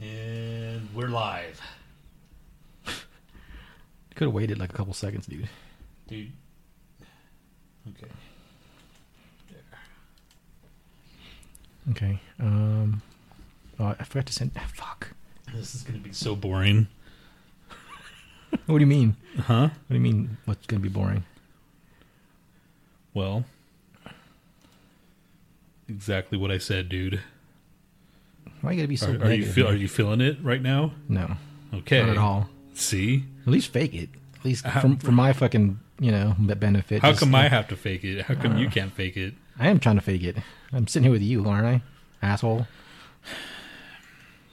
And we're live. Could have waited like a couple seconds, dude. Dude. Okay. There. Okay. Um. Oh, I forgot to send. ah, fuck. This is going to be so boring. What do you mean? Huh? What do you mean? What's gonna be boring? Well, exactly what I said, dude. Why you gotta be so? Are, are you feel, are you feeling it right now? No, Okay. not at all. See? At least fake it. At least How- from for my fucking you know be- benefit. How just- come I have to fake it? How come you Uh. can't fake it? I am trying to fake it. I'm sitting here with you, aren't I? Asshole.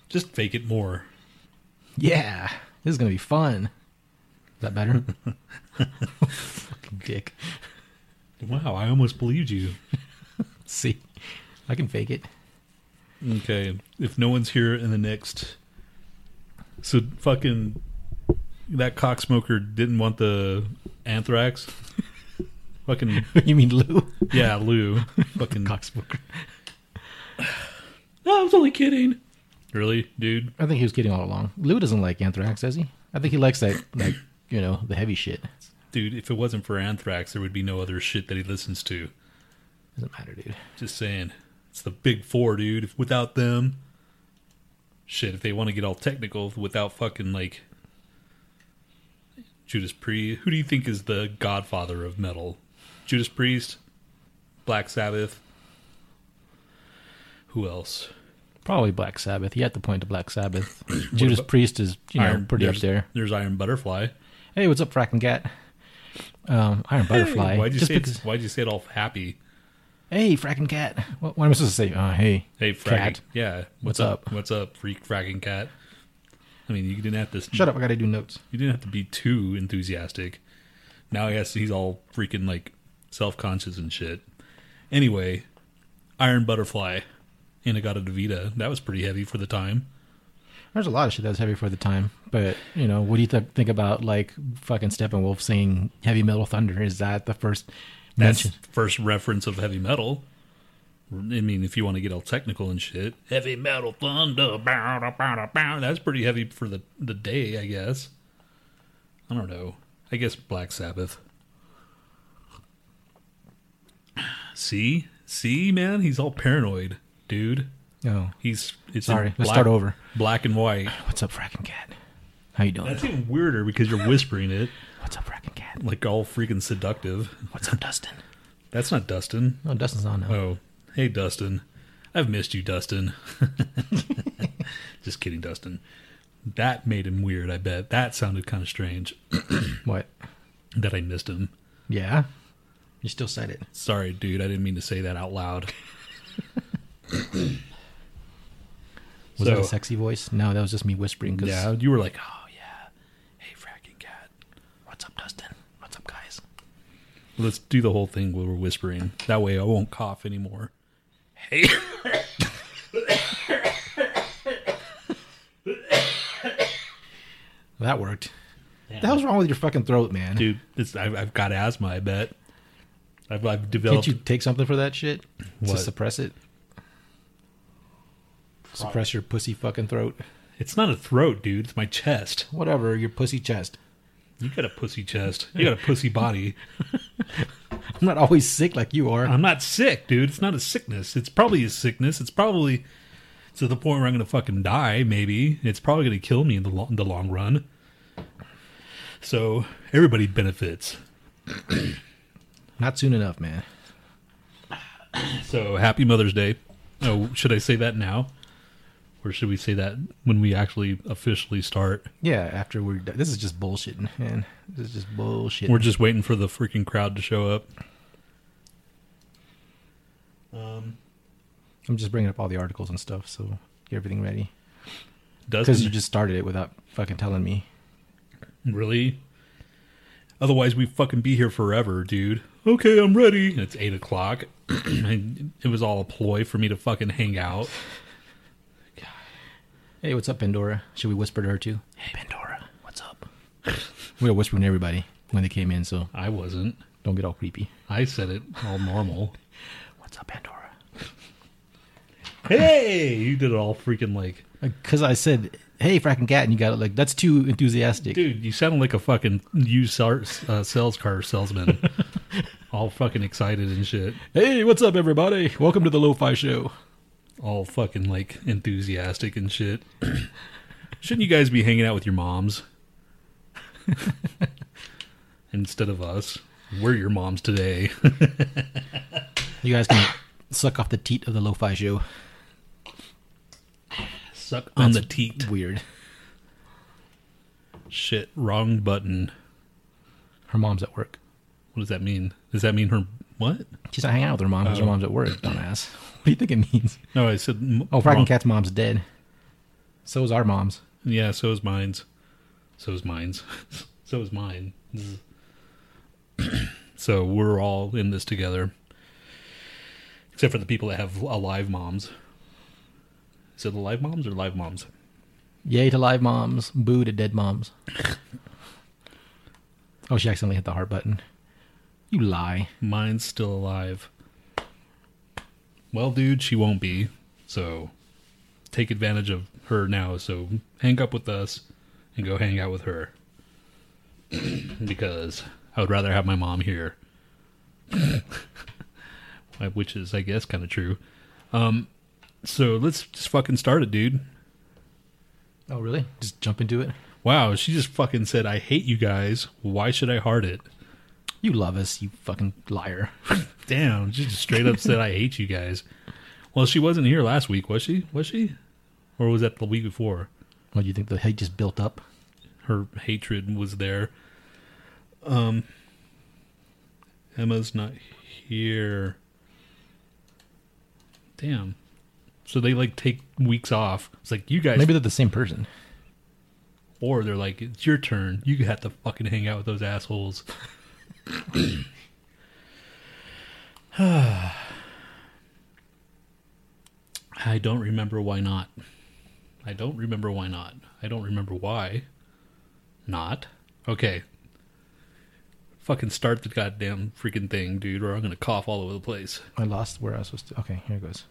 Just fake it more. Yeah, this is gonna be fun. Is that better? fucking dick. Wow, I almost believed you. See, I can fake it. Okay, if no one's here in the next, so fucking that cocksmoker didn't want the anthrax. fucking you mean Lou? yeah, Lou. Fucking. Cocksmoker. No, I was only kidding. Really, dude? I think he was kidding all along. Lou doesn't like anthrax, does he? I think he likes that, like you know, the heavy shit. Dude, if it wasn't for anthrax, there would be no other shit that he listens to. Doesn't matter, dude. Just saying, it's the big four, dude. If without them, shit. If they want to get all technical, without fucking like Judas Priest, who do you think is the godfather of metal? Judas Priest, Black Sabbath. Who else? Probably Black Sabbath. You have to point to Black Sabbath. Judas Priest is, you know, pretty up there. There's Iron Butterfly. Hey, what's up, Fracking Cat? Um, Iron Butterfly. Why'd you Just say? because, Why'd you say it all happy? Hey, Fracking Cat. What, what am I supposed to say? Uh, hey, Hey, fracking. Cat. Yeah. What's up? What's up, freak fracking cat? I mean, you didn't have to. Shut up. I gotta do notes. You didn't have to be too enthusiastic. Now I guess he's all freaking like self conscious and shit. Anyway, Iron Butterfly, In-A-Gadda-Da-Vida. That was pretty heavy for the time. There's a lot of shit that was heavy for the time, but you know, what do you th- think about like fucking Steppenwolf singing "Heavy Metal Thunder"? Is that the first That's mention? first reference of heavy metal. I mean, if you want to get all technical and shit, heavy metal thunder, bow, da, bow, da, bow. that's pretty heavy for the the day, I guess. I don't know. I guess Black Sabbath. See, see, man, he's all paranoid, dude. Oh, He's it's sorry. Let's black, start over. Black and white. What's up, Fracking Cat? How you doing? That's even weirder because you're whispering it What's up, Fracking Cat? Like all freaking seductive. What's up, Dustin? That's not Dustin. Oh, Dustin's on now. Oh, hey, Dustin. I've missed you, Dustin. Just kidding, Dustin. That made him weird, I bet. That sounded kind of strange What? that I missed him. Yeah, you still said it. Sorry, dude. I didn't mean to say that out loud. Was So- that a sexy voice? No, that was just me whispering. Cause Yeah, you were like, oh, yeah. Hey, fracking cat. What's up, Dustin? What's up, guys? Let's do the whole thing where we're whispering. That way I won't cough anymore. Hey. That worked. The hell's wrong with your fucking throat, man? Dude, this, I've, I've got asthma, I bet. I've, I've Can't you take something for that shit? To What? suppress it? Suppress your pussy fucking throat. It's not a throat, dude. It's my chest. Whatever, your pussy chest. You got a pussy chest. You got a pussy body. I'm not always sick like you are. I'm not sick, dude. It's not a sickness. It's probably a sickness. It's probably to the point where I'm going to fucking die, maybe. It's probably going to kill me in the, long, the long run. So everybody benefits. Not soon enough, man. So happy Mother's Day. Oh, should I say that now? Or should we say that when we actually officially start? Yeah, after we're done. This is just bullshitting, man. This is just bullshit. We're just waiting for the freaking crowd to show up. Um, I'm just bringing up all the articles and stuff, so get everything ready. Because you just started it without fucking telling me. Really? Otherwise, we fucking be here forever, dude. Okay, I'm ready. And it's eight o'clock. and it was all a ploy for me to fucking hang out. Hey, what's up, Pandora? Should we whisper to her too? Hey, Pandora, what's up? we were whispering to everybody when they came in, so I wasn't. don't get all creepy. I said it all normal. What's up, Pandora? hey, you did it all freaking like, Because I said, "Hey, fracking cat," and you got it like that's too enthusiastic. dude, you sound like a fucking used uh, sales car salesman, all fucking excited and shit, Hey, what's up, everybody? Welcome to the Lo-Fi Show. All fucking like enthusiastic and shit. Shouldn't you guys be hanging out with your moms instead of us? We're your moms today. You guys can suck off the teat of the Lo-Fi Show. Suck on the teat. Weird. Shit, wrong button. Her mom's at work. What does that mean? Does that mean her what? She's not hanging out with her mom because Oh. her mom's at work. Dumbass. What do you think it means? No, I said. m- Oh, fracking cat's mom's dead. So is our mom's. Yeah, so is mine's. So is mine's. so is mine. so we're all in this together. Except for the people that have alive moms. Is it alive moms or live moms? Yay to live moms. Boo to dead moms. oh, she accidentally hit the heart button. You lie. Mine's still alive. Well, dude, she won't be. So take advantage of her now. So hang up with us and go hang out with her. because I would rather have my mom here. Which is, I guess, kind of true. Um, so let's just fucking start it, dude. Oh, really? Just jump into it? Wow, she just fucking said, I hate you guys. Why should I heart it? You love us, you fucking liar. Damn, she just straight up said, "I hate you guys." Well, she wasn't here last week, was she? Was she, or was that the week before? What do you think the hate just built up? Her hatred was there. Um, Emma's not here. Damn. So they like take weeks off. It's like you guys, Maybe they're the same person. or they're like, it's your turn. You have to fucking hang out with those assholes. I don't remember why not. I don't remember why not. I don't remember why not. Okay. Fucking start the goddamn freaking thing, dude, or I'm gonna cough all over the place. I lost where I was supposed to. Okay, here it goes.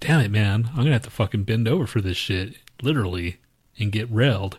Damn it, man. I'm gonna have to fucking bend over for this shit. Literally. And get railed.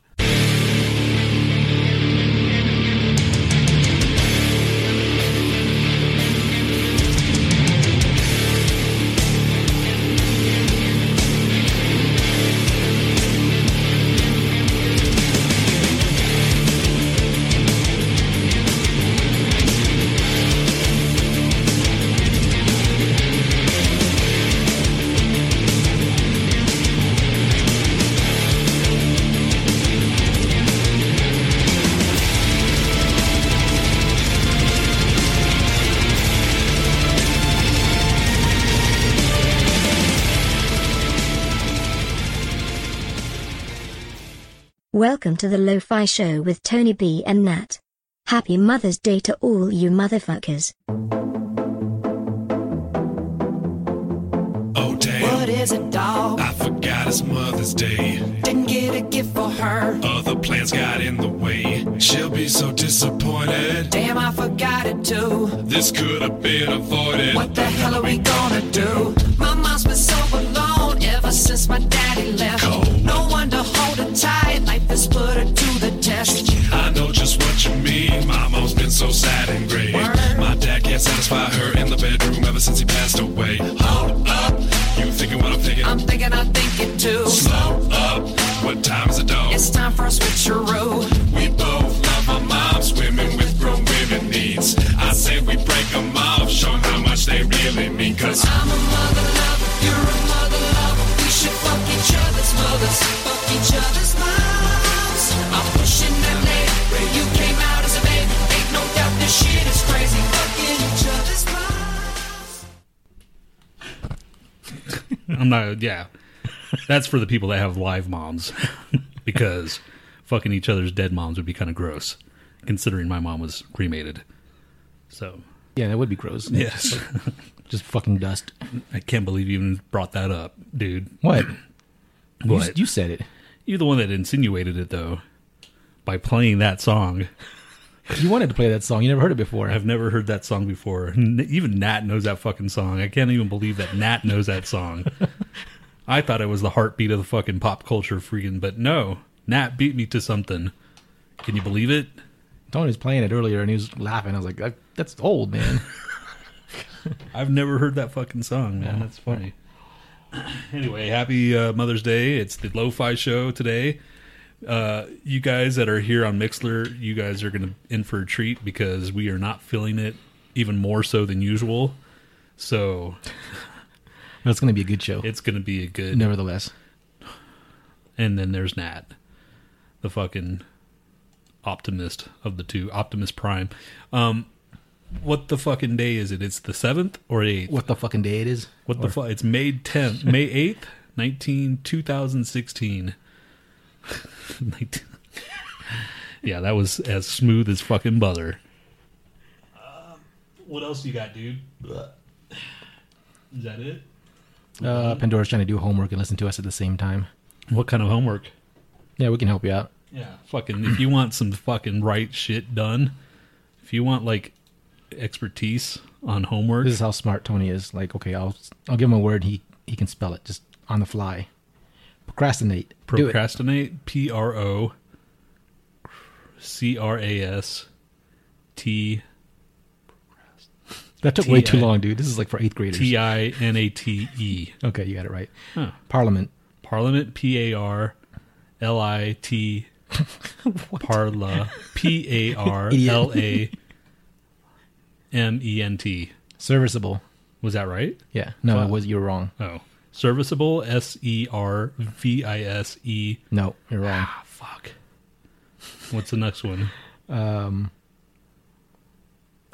Welcome to the Lo-Fi Show with Tony B and Nat. Happy Mother's Day to all you motherfuckers. Oh damn, What is it, dog? I forgot it's Mother's Day. Didn't get a gift for her. Other plans got in the way. She'll be so disappointed. Damn, I forgot it too. This could have been avoided. What the hell are we gonna do? My mom's been so alone ever since my daddy left. Cold. Put her to the test. I know just what you mean. My mom's been so sad and gray. Word. My dad can't satisfy her in the bedroom ever since he passed away. Hold up, you thinking what I'm thinking? I'm thinking I think it too. Slow up, what time is it, dog? It's time for a switcheroo. We both love our moms, women with grown women needs. I say we break them off, show how much they really mean. Cause I'm a mother lover, you're a mother lover. We should fuck each other's mothers, I'm not. Yeah, that's for the people that have live moms, because fucking each other's dead moms would be kind of gross, considering my mom was cremated. So Yeah, that would be gross. yes, Just fucking dust. I can't believe you even brought that up, dude. What? You, What? you said it. You're the one that insinuated it, though, by playing that song. You wanted to play that song. You never heard it before. I've never heard that song before. Even Nat knows that fucking song. I can't even believe that Nat knows that song. I thought it was the heartbeat of the fucking pop culture freaking, but no, Nat beat me to something. Can you believe it? Tony was playing it earlier and he was laughing. I was like, that, "That's old, man." I've never heard that fucking song, man. That's funny. Anyway, happy uh, Mother's Day. It's the Lo-Fi Show today. Uh, you guys that are here on Mixler, you guys are going to in for a treat because we are not feeling it even more so than usual. So it's going to be a good show, it's going to be a good. nevertheless. And then there's Nat, the fucking optimist of the two, Optimus Prime. Um, what the fucking day is it? It's the seventh or eighth? What the fucking day it is? What the fuck? It's May 10th, May 8th, 19, 2016. 19 yeah, that was as smooth as fucking butter. Um, what else you got, dude? Is that it? Uh, Pandora's trying to do homework and listen to us at the same time. What kind of homework? Yeah, we can help you out. Yeah, fucking. If you want some fucking right shit done, if you want like expertise on homework, This is how smart Tony is. Like, okay, I'll I'll give him a word. He he can spell it just on the fly. Procrastinate. Procrastinate. P R O C R A S T That took way too long, dude. This is like for eighth graders. T I N A T E. Okay, you got it right. Huh. Parliament. Parliament. P A R L I T. Parla. P A R L A M E N T. Serviceable. Was that right? Yeah. No, it was you were wrong. Oh. Serviceable. S E R V I S E. No, you're wrong. Ah, fuck. What's the next one? Um,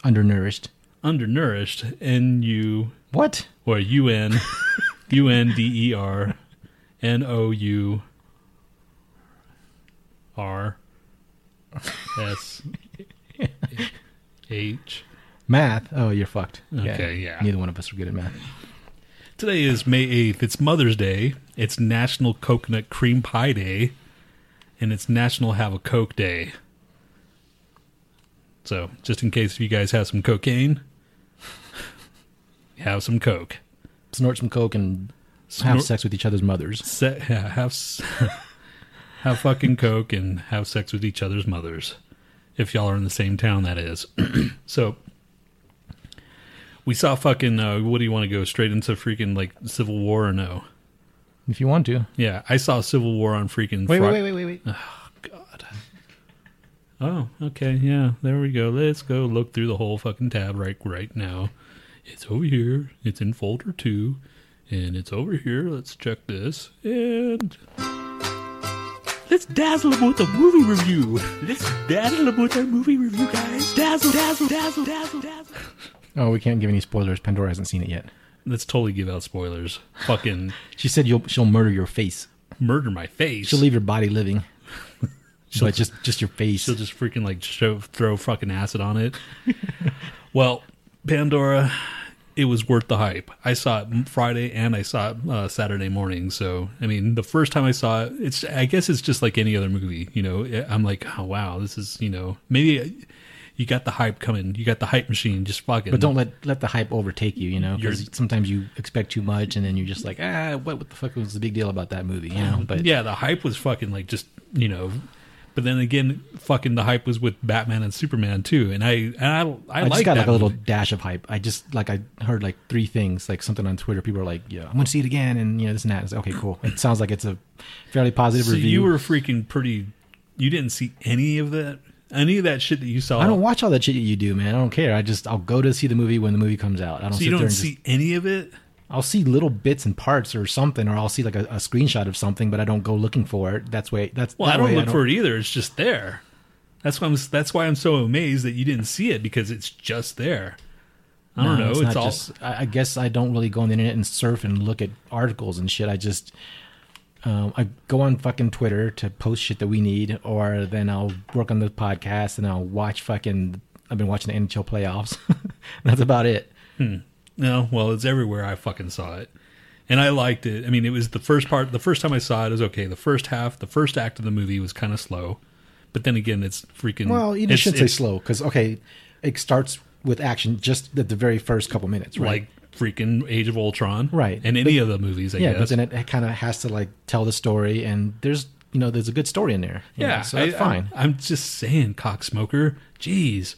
undernourished. Undernourished. N U What? or U N U N D E R N O U R S H. Math. Oh, you're fucked. Okay, yeah. Neither one of us are good at math. Today is May 8th. It's Mother's Day. It's National Coconut Cream Pie Day. And it's National Have a Coke Day. So, just in case you guys have some cocaine, have some Coke. Snort some coke and Snort- have sex with each other's mothers. Se- yeah, have s- have fucking coke and have sex with each other's mothers. If y'all are in the same town, that is. so we saw fucking. Uh, what do you want to go straight into freaking like Civil War or no? If you want to. Yeah, I saw Civil War on freaking. Wait, Fri- wait, wait, wait, wait, wait. God. Oh, okay, yeah. There we go. Let's go look through the whole fucking tab right right now. It's over here. It's in folder two, and it's over here. Let's check this and let's dazzle them with a movie review. Let's dazzle them with our movie review, guys. Dazzle, dazzle, dazzle, dazzle, dazzle. Oh, we can't give any spoilers. Pandora hasn't seen it yet. Let's totally give out spoilers. Fucking She said you'll she'll murder your face. murder my face. She'll leave your body living. She'll- but just just your face. She'll just freaking like show, throw fucking acid on it. well, Pandora, it was worth the hype. I saw it Friday and I saw it uh, Saturday morning. So I mean, the first time I saw it, it's I guess it's just like any other movie. You know, I'm like, oh wow, this is you know maybe you got the hype coming. You got the hype machine just fucking. But don't let let the hype overtake you, you know, because sometimes you expect too much, and then you're just like, ah, what, what the fuck was the big deal about that movie, you know? But yeah, the hype was fucking like just you know. But then again, fucking the hype was with Batman and Superman too, and I and I I, I, just got like a little movie. dash of hype. I just like I heard like three things, like something on Twitter. People are like, "Yeah, I'm going to see it again," and you know this and that. It's like, okay, cool. It sounds like it's a fairly positive So review. you were freaking pretty. You didn't see any of that, any of that shit that you saw. I don't watch all that shit that you do, man. I don't care. I just I'll go to see the movie when the movie comes out. I don't So you don't see just. any of it. I'll see little bits and parts or something, or I'll see like a, a screenshot of something, but I don't go looking for it. That's way. That's Well, that I don't way look for it either. It's just there. That's why I'm. That's why I'm so amazed that you didn't see it because it's just there. I don't No, know. It's, not all. just. I, I guess I don't really go on the internet and surf and look at articles and shit. I just. Um, I go on fucking Twitter to post shit that we need, or then I'll work on the podcast and I'll watch fucking. I've been watching the NHL playoffs. That's about it. No, well, it's everywhere. I fucking saw it, and I liked it. I mean, it was the first part. The first time I saw it was okay. The first half, the first act of the movie was kind of slow, but then again, it's freaking. Well, you shouldn't say slow because okay, it starts with action just at the very first couple minutes, right? Like freaking Age of Ultron, Right. And any of the movies, I yeah, guess. but then it, it kind of has to like tell the story, and there's you know there's a good story in there. you know, yeah, so that's I- fine. I, am just saying, cocksmoker. Jeez.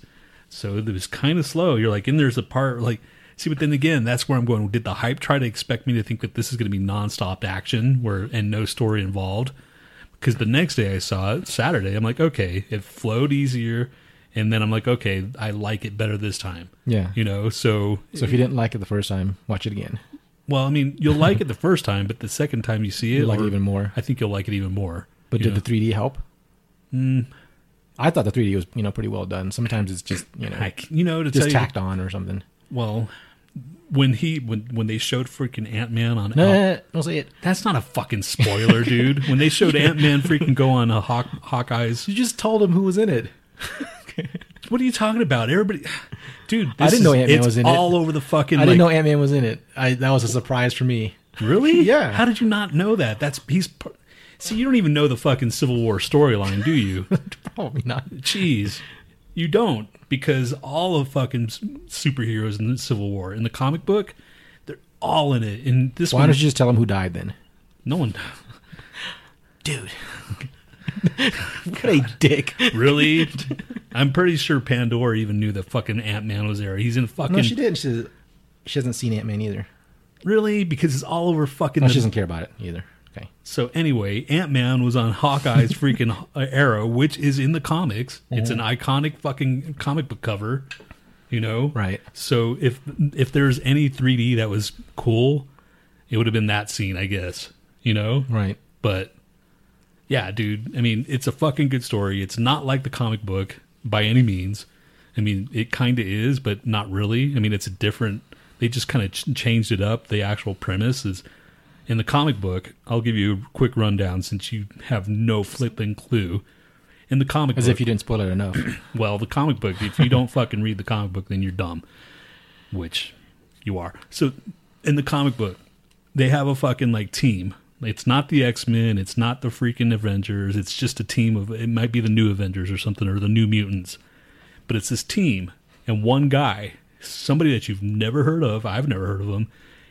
So it was kind of slow. You're like, and there's a part like, see, but then again, that's where I'm going. Did the hype try to expect me to think that this is going to be nonstop action, where and no story involved? Because the next day I saw it, Saturday, I'm like, okay, it flowed easier, and then I'm like, okay, I like it better this time. yeah. You know, so so if you didn't like it the first time, watch it again. well, I mean, you'll like it the first time, but the second time you see it, You'll like it or- even more. I think you'll like it even more. But you did know? the 3D help? Mm. I thought the 3D was you know pretty well done. Sometimes it's just you know Heck, you know, to just tell you, tacked on or something. well, when he when when they showed freaking Ant Man on, No, Al- no, no, don't say it. that's not a fucking spoiler, dude. When they showed Ant Man freaking go on a Hawk Hawkeyes, You just told him who was in it. what are you talking about? Everybody, dude, I didn't know Ant-Man was in it. all over the fucking. I didn't like- know Ant Man was in it. I that was a surprise for me. Really? Yeah. How did you not know that? That's he's. See, you don't even know the fucking Civil War storyline, do you? Probably not. Jeez, you don't because all of fucking superheroes in the Civil War in the comic book, they're all in it. In this Why one, don't you just tell them who died then? no one. Dude. What a dick. Really? I'm pretty sure Pandora even knew that fucking Ant Man was there. He's in fucking No, she didn't. She, she hasn't seen Ant Man either. really because it's all over fucking. No, the- she doesn't care about it either. Okay. So anyway, Ant Man was on Hawkeye's freaking arrow, which is in the comics. It's an mm-hmm. iconic fucking comic book cover, you know. Right. So if if there's any 3D that was cool, it would have been that scene, I guess. You know. Right. But yeah, dude. I mean, it's a fucking good story. It's not like the comic book by any means. I mean, it kind of is, but not really. I mean, it's a different. They just kind of ch- changed it up. The actual premise is in the comic book. I'll give you a quick rundown since you have no flipping clue. In the comic As book, if you didn't spoil it enough. well, the comic book. If you don't fucking read the comic book, then you're dumb, which you are. So, in the comic book, they have a fucking like team. It's not the X Men. It's not the freaking Avengers. It's just a team of. It might be the new Avengers or something, or the New Mutants. But it's this team, and one guy, somebody that you've never heard of. I've never heard of him.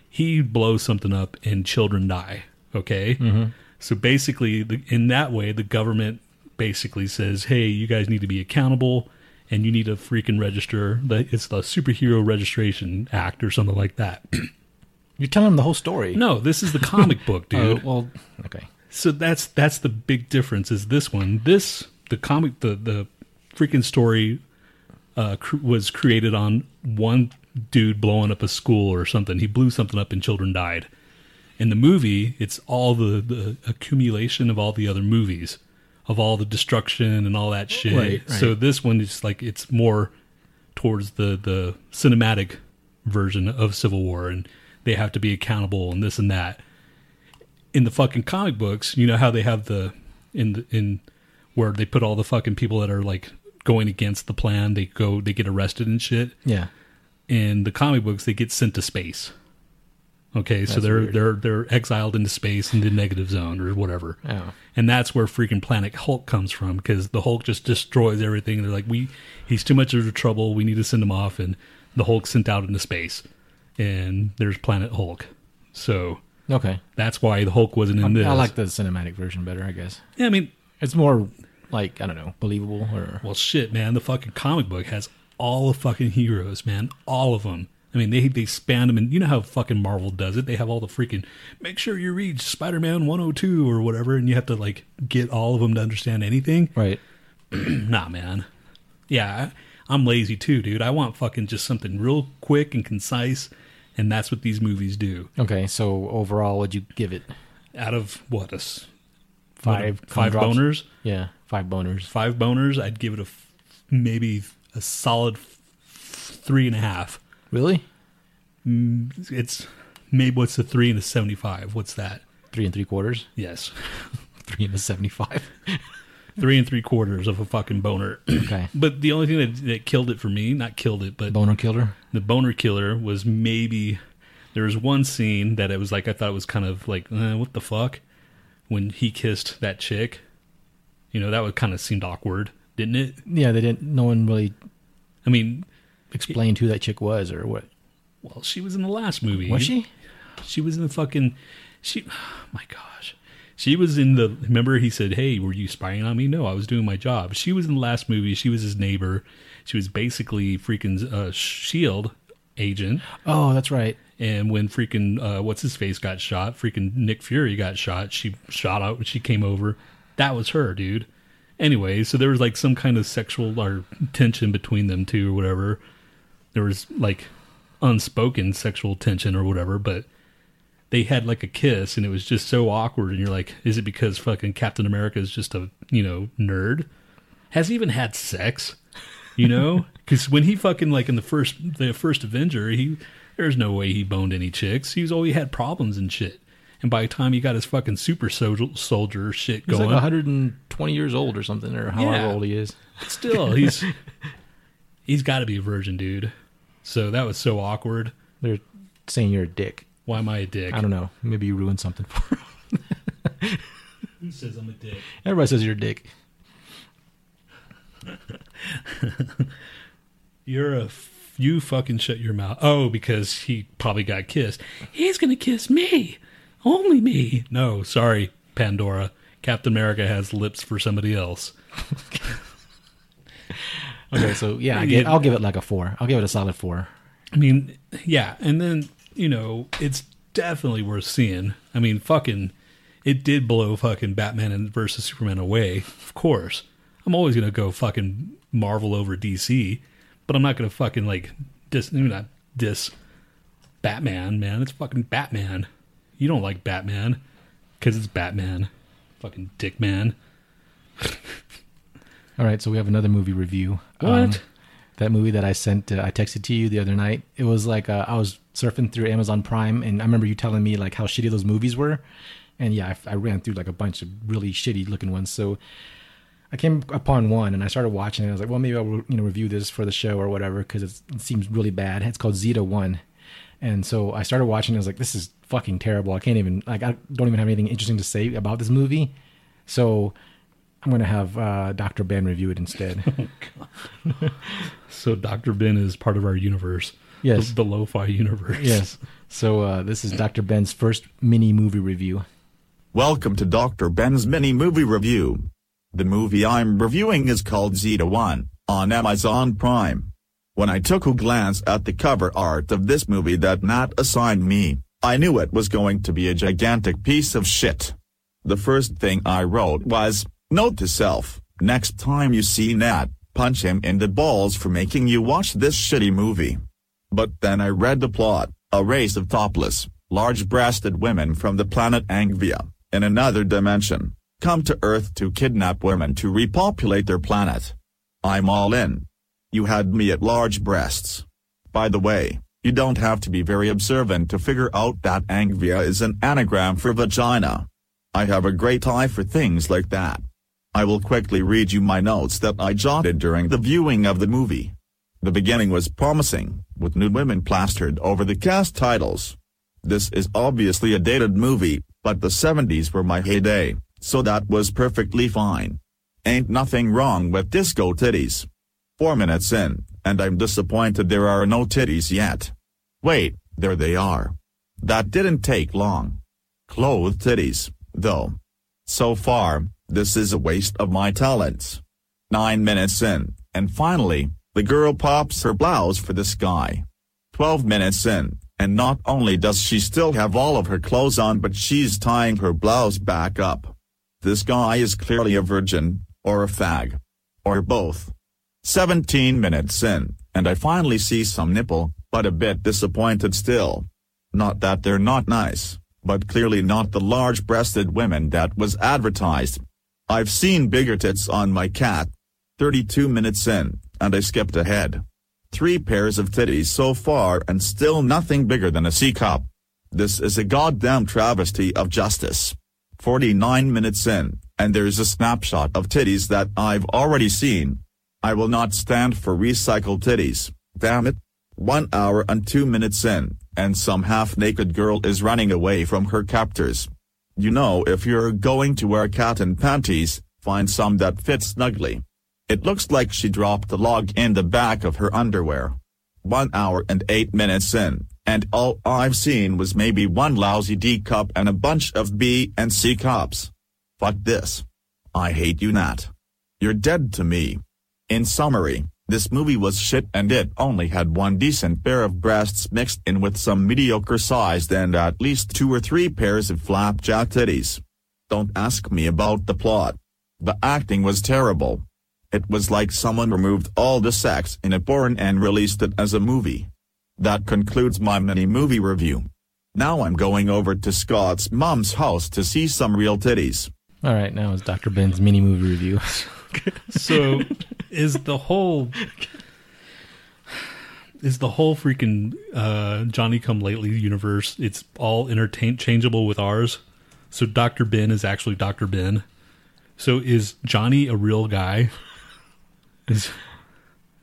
He blows something up, and children die. Okay. Mm-hmm. So basically, the, in that way, the government basically says, "Hey, you guys need to be accountable, and you need to freaking register. It's the Superhero Registration Act or something like that." You're telling him the whole story. no, this is the comic book, Oh, dude. well, okay. So that's that's the big difference. Is this one? This the comic the the freaking story uh, cr- was created on one dude blowing up a school or something. He blew something up and children died. In the movie, it's all the the accumulation of all the other movies, of all the destruction and all that shit. Right, right. So this one is like it's more towards the the cinematic version of Civil War, and they have to be accountable and this and that in the fucking comic books, you know how they have the in the, in where they put all the fucking people that are like going against the plan, they go they get arrested and shit. Yeah. In the comic books, they get sent to space. Okay, so they're weird. they're they're exiled into space in the negative zone or whatever. Oh. And that's where freaking Planet Hulk comes from because the Hulk just destroys everything. They're like, we he's too much of a trouble. We need to send him off, and the Hulk sent out into space, and there's Planet Hulk. So Okay. that's why the Hulk wasn't in this. I like the cinematic version better, I guess. Yeah, I mean, It's more like, I don't know, believable or well, shit, man. The fucking comic book has all the fucking heroes, man. All of them. I mean, they they span them, and you know how fucking Marvel does it. They have all the freaking. Make sure you read Spider Man 102 or whatever, and you have to like get all of them to understand anything. right. Nah, man. Yeah, I, I'm lazy too, dude. I want fucking just something real quick and concise, and that's what these movies do. Okay, so overall, would you give it Out of what a s- five what, five gumdrops? boners, Yeah, five boners. five boners. I'd give it a f- maybe a solid f- three and a half. Really? Mm, it's maybe what's the three and a seventy-five? What's that? Three and three quarters. Yes, Three and a seventy-five. three and three quarters of a fucking boner. Okay. but the only thing that, that killed it for me, not killed it, but Boner killer. the boner killer was maybe there was one scene that it was like I thought it was kind of like eh, what the fuck when he kissed that chick. You know that would kind of seemed awkward, didn't it? Yeah, they didn't. No one really I mean, explained who that chick was or what. Well, she was in the last movie. Was she? She was in the fucking. She. Oh my gosh. She was in the. Remember, he said, "Hey, were you spying on me?" No, I was doing my job. She was in the last movie. She was his neighbor. She was basically freaking uh, Shield agent. Oh, that's right. And when freaking uh, what's his face got shot, freaking Nick Fury got shot. She shot out. She came over. That was her, dude. Anyway, so there was like some kind of sexual or tension between them two or whatever. There was like unspoken sexual tension or whatever, but they had like a kiss and it was just so awkward. And you're like, is it because fucking Captain America is just a you know nerd? Has he even had sex? You know, because when he fucking like in the first the first Avenger, he there's no way he boned any chicks. He was always had problems and shit. And by the time he got his fucking super soldier, soldier shit He's going, like 120 years old or something, or however Yeah. old he is. still he's he's got to be a virgin, dude. So that was so awkward. They're saying you're a dick. Why am I a dick? I don't know. Maybe you ruined something for him. Who says I'm a dick? Everybody says you're a dick. You're a f- you fucking shut your mouth. Oh, because he probably got kissed. He's gonna kiss me, only me. No, sorry, Pandora. Captain America has lips for somebody else. Okay, so yeah, I get, I'll give it like a four. I'll give it a solid four. I mean, yeah, and then you know it's definitely worth seeing. I mean, fucking, it did blow fucking Batman and versus Superman away. Of course, I'm always gonna go fucking Marvel over DC, but I'm not gonna fucking like dis, not dis Batman, man. It's fucking Batman. You don't like Batman because it's Batman, fucking dick man. All right, so we have another movie review. Um, What? that movie that I sent, uh, I texted to you the other night. It was like uh, I was surfing through Amazon Prime, and I remember you telling me like how shitty those movies were. And yeah, I, I ran through like a bunch of really shitty looking ones. So I came upon one, and I started watching it. I was like, well, maybe I'll you know review this for the show or whatever because it seems really bad. It's called Zeta One. And so I started watching. It. I was like, "This is fucking terrible. I can't even like. I don't even have anything interesting to say about this movie." So I'm gonna have uh, Doctor Ben review it instead. So Doctor Ben is part of our universe. Yes. the, the lo-fi universe. yes. So uh, this is Doctor Ben's first mini movie review. Welcome to Dr. Ben's mini movie review. The movie I'm reviewing is called Zeta 1, on Amazon Prime. When I took a glance at the cover art of this movie that Matt assigned me, I knew it was going to be a gigantic piece of shit. The first thing I wrote was, Note to self, next time you see Nat, punch him in the balls for making you watch this shitty movie. But then I read the plot, a race of topless, large-breasted women from the planet Angvia, in another dimension, come to Earth to kidnap women to repopulate their planet. I'm all in. You had me at large breasts. By the way, you don't have to be very observant to figure out that Angvia is an anagram for vagina. I have a great eye for things like that. I will quickly read you my notes that I jotted during the viewing of the movie. The beginning was promising, with nude women plastered over the cast titles. This is obviously a dated movie, but the 70s were my heyday, so that was perfectly fine. Ain't nothing wrong with disco titties. Four minutes in, and I'm disappointed there are no titties yet. Wait, there they are. That didn't take long. Clothed titties, though. So far, this is a waste of my talents. Nine minutes in, and finally, the girl pops her blouse for this guy. Twelve minutes in, and not only does she still have all of her clothes on but she's tying her blouse back up. This guy is clearly a virgin, or a fag. Or both. Seventeen minutes in, and I finally see some nipple, but a bit disappointed still. Not that they're not nice, but clearly not the large-breasted women that was advertised. I've seen bigger tits on my cat. 32 minutes in, and I skipped ahead. Three pairs of titties so far and still nothing bigger than a C cup. This is a goddamn travesty of justice. 49 minutes in, and there's a snapshot of titties that I've already seen. I will not stand for recycled titties, damn it. One hour and two minutes in, and some half-naked girl is running away from her captors. You know if you're going to wear cotton panties, find some that fit snugly. It looks like she dropped the log in the back of her underwear. One hour and eight minutes in, And all I've seen was maybe one lousy D cup and a bunch of B and C cups. Fuck this. I hate you, Nat. You're dead to me. In summary, this movie was shit and it only had one decent pair of breasts mixed in with some mediocre sized and at least two or three pairs of flapjack titties. Don't ask me about the plot. The acting was terrible. It was like someone removed all the sex in a porn and released it as a movie. That concludes my mini movie review. Now I'm going over to Scott's mom's house to see some real titties. All right, now is Dr. Ben's mini movie review. So is the whole is the whole freaking uh, Johnny Come Lately universe? It's all interchangeable with ours. So Doctor Ben is actually Doctor Ben. So is Johnny a real guy? Is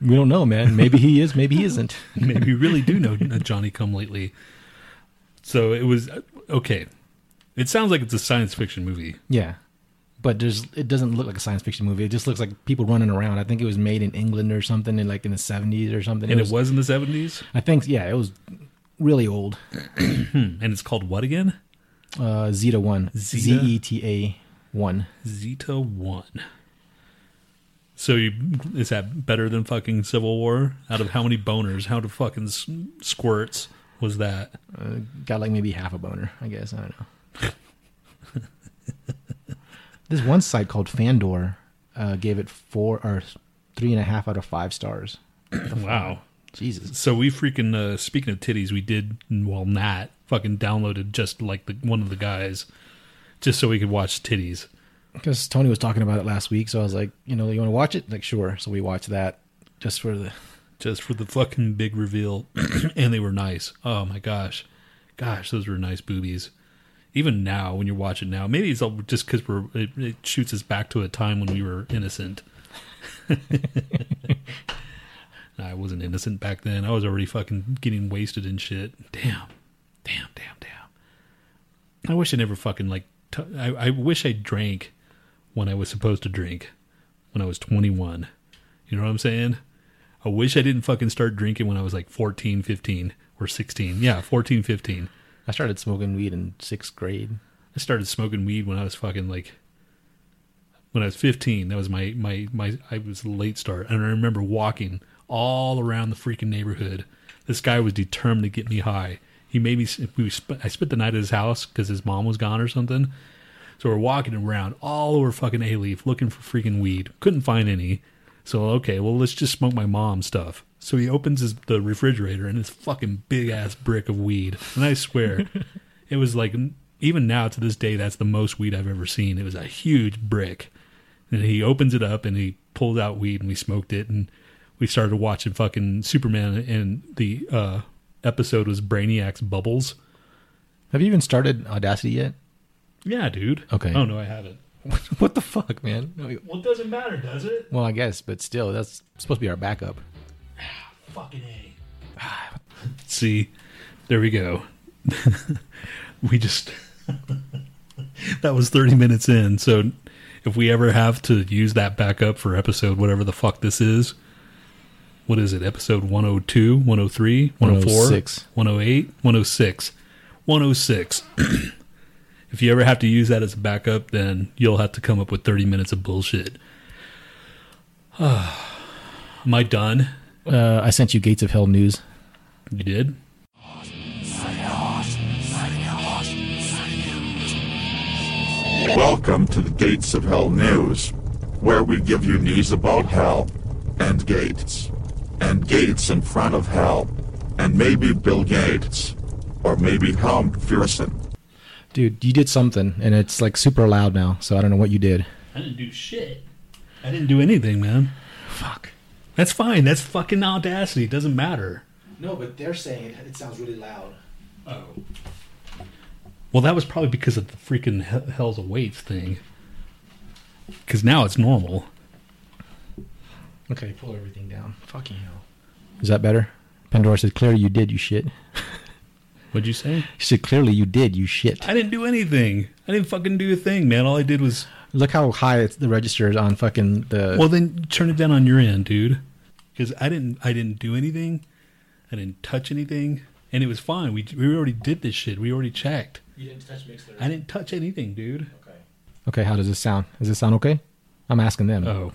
we don't know, man. Maybe he is, maybe he isn't. maybe we really do know Johnny Come Lately. So it was okay. It sounds like it's a science fiction movie. Yeah. But there's it doesn't look like a science fiction movie. It just looks like people running around. I think it was made in England or something in like in the 70s or something. And it was in the seventies. I think yeah, it was really old. And it's called what again? Uh Zeta 1. Z E T A 1. Zeta One. So you, is that better than fucking Civil War? Out of how many boners, how to fucking squirts was that? Uh, got like maybe half a boner, I guess. I don't know. this one site called Fandor uh, gave it four or three and a half out of five stars. Wow. Jesus. So we freaking uh, speaking of titties, we did well. Nat fucking downloaded just like the one of the guys, just so we could watch titties. Because Tony was talking about it last week, so I was like, you know, you want to watch it? Like, sure. So we watched that just for the. just for the fucking big reveal, and they were nice. Oh my gosh, gosh, those were nice boobies. Even now, when you're watching now, maybe it's all just because we're it, it shoots us back to a time when we were innocent. I wasn't innocent back then. I was already fucking getting wasted and shit. Damn, damn, damn, damn. I wish I never fucking like. T- I, I wish I drank when I was supposed to drink when I was 21. You know what I'm saying? I wish I didn't fucking start drinking when I was like 14, 15, or 16. Yeah, 14, 15. I started smoking weed in sixth grade. I started smoking weed when I was fucking like when I was 15. That was my my my I was a late start. And I remember walking all around the freaking neighborhood. This guy was determined to get me high. He made me we I spent the night at his house cuz his mom was gone or something. So we're walking around all over fucking Alief looking for freaking weed. Couldn't find any. So okay, well let's just smoke my mom's stuff. So he opens his, the refrigerator and it's fucking big ass brick of weed. And I swear, it was like even now to this day that's the most weed I've ever seen. It was a huge brick. And he opens it up and he pulls out weed and we smoked it and we started watching fucking Superman and the uh, episode was Brainiac's Bubbles. Have you even started Audacity yet? Yeah, dude. Okay. Oh no, I haven't. what the fuck, man? No, Well, it doesn't matter, does it? Well, I guess, but still, that's supposed to be our backup. Ah, fucking A. See, there we go. we just. that was 30 minutes in. So if we ever have to use that backup for episode, whatever the fuck this is, what is it? Episode 102, 103, 104, 106. 108, 106, 106. if you ever have to use that as a backup, then you'll have to come up with 30 minutes of bullshit. Am I done? Uh, I sent you Gates of Hell news. You did? Welcome to the Gates of Hell News, where we give you news about hell, and gates, and gates in front of hell, and maybe Bill Gates, or maybe Helm Fearson. Dude, you did something, and it's like super loud now, so I don't know what you did. I didn't do shit. I didn't do anything, man. Fuck. That's fine. That's fucking audacity. It doesn't matter. No, but they're saying it, it sounds really loud. Oh. Well, that was probably because of the freaking he- Hell's Awaits thing. Because now it's normal. Okay, pull everything down. Fucking hell. Is that better? Pandora said, clearly you did, you shit. What'd you say? She said, clearly you did, you shit. I didn't do anything. I didn't fucking do a thing, man. All I did was. Look how high it's, the register is on fucking the... Well, then turn it down on your end, dude. Because I didn't. I didn't do anything. I didn't touch anything. and it was fine. We we already did this shit. We already checked. You didn't touch Mixler. I didn't touch anything, dude. Okay. Okay, how does this sound? Does this sound okay? I'm asking them. Oh,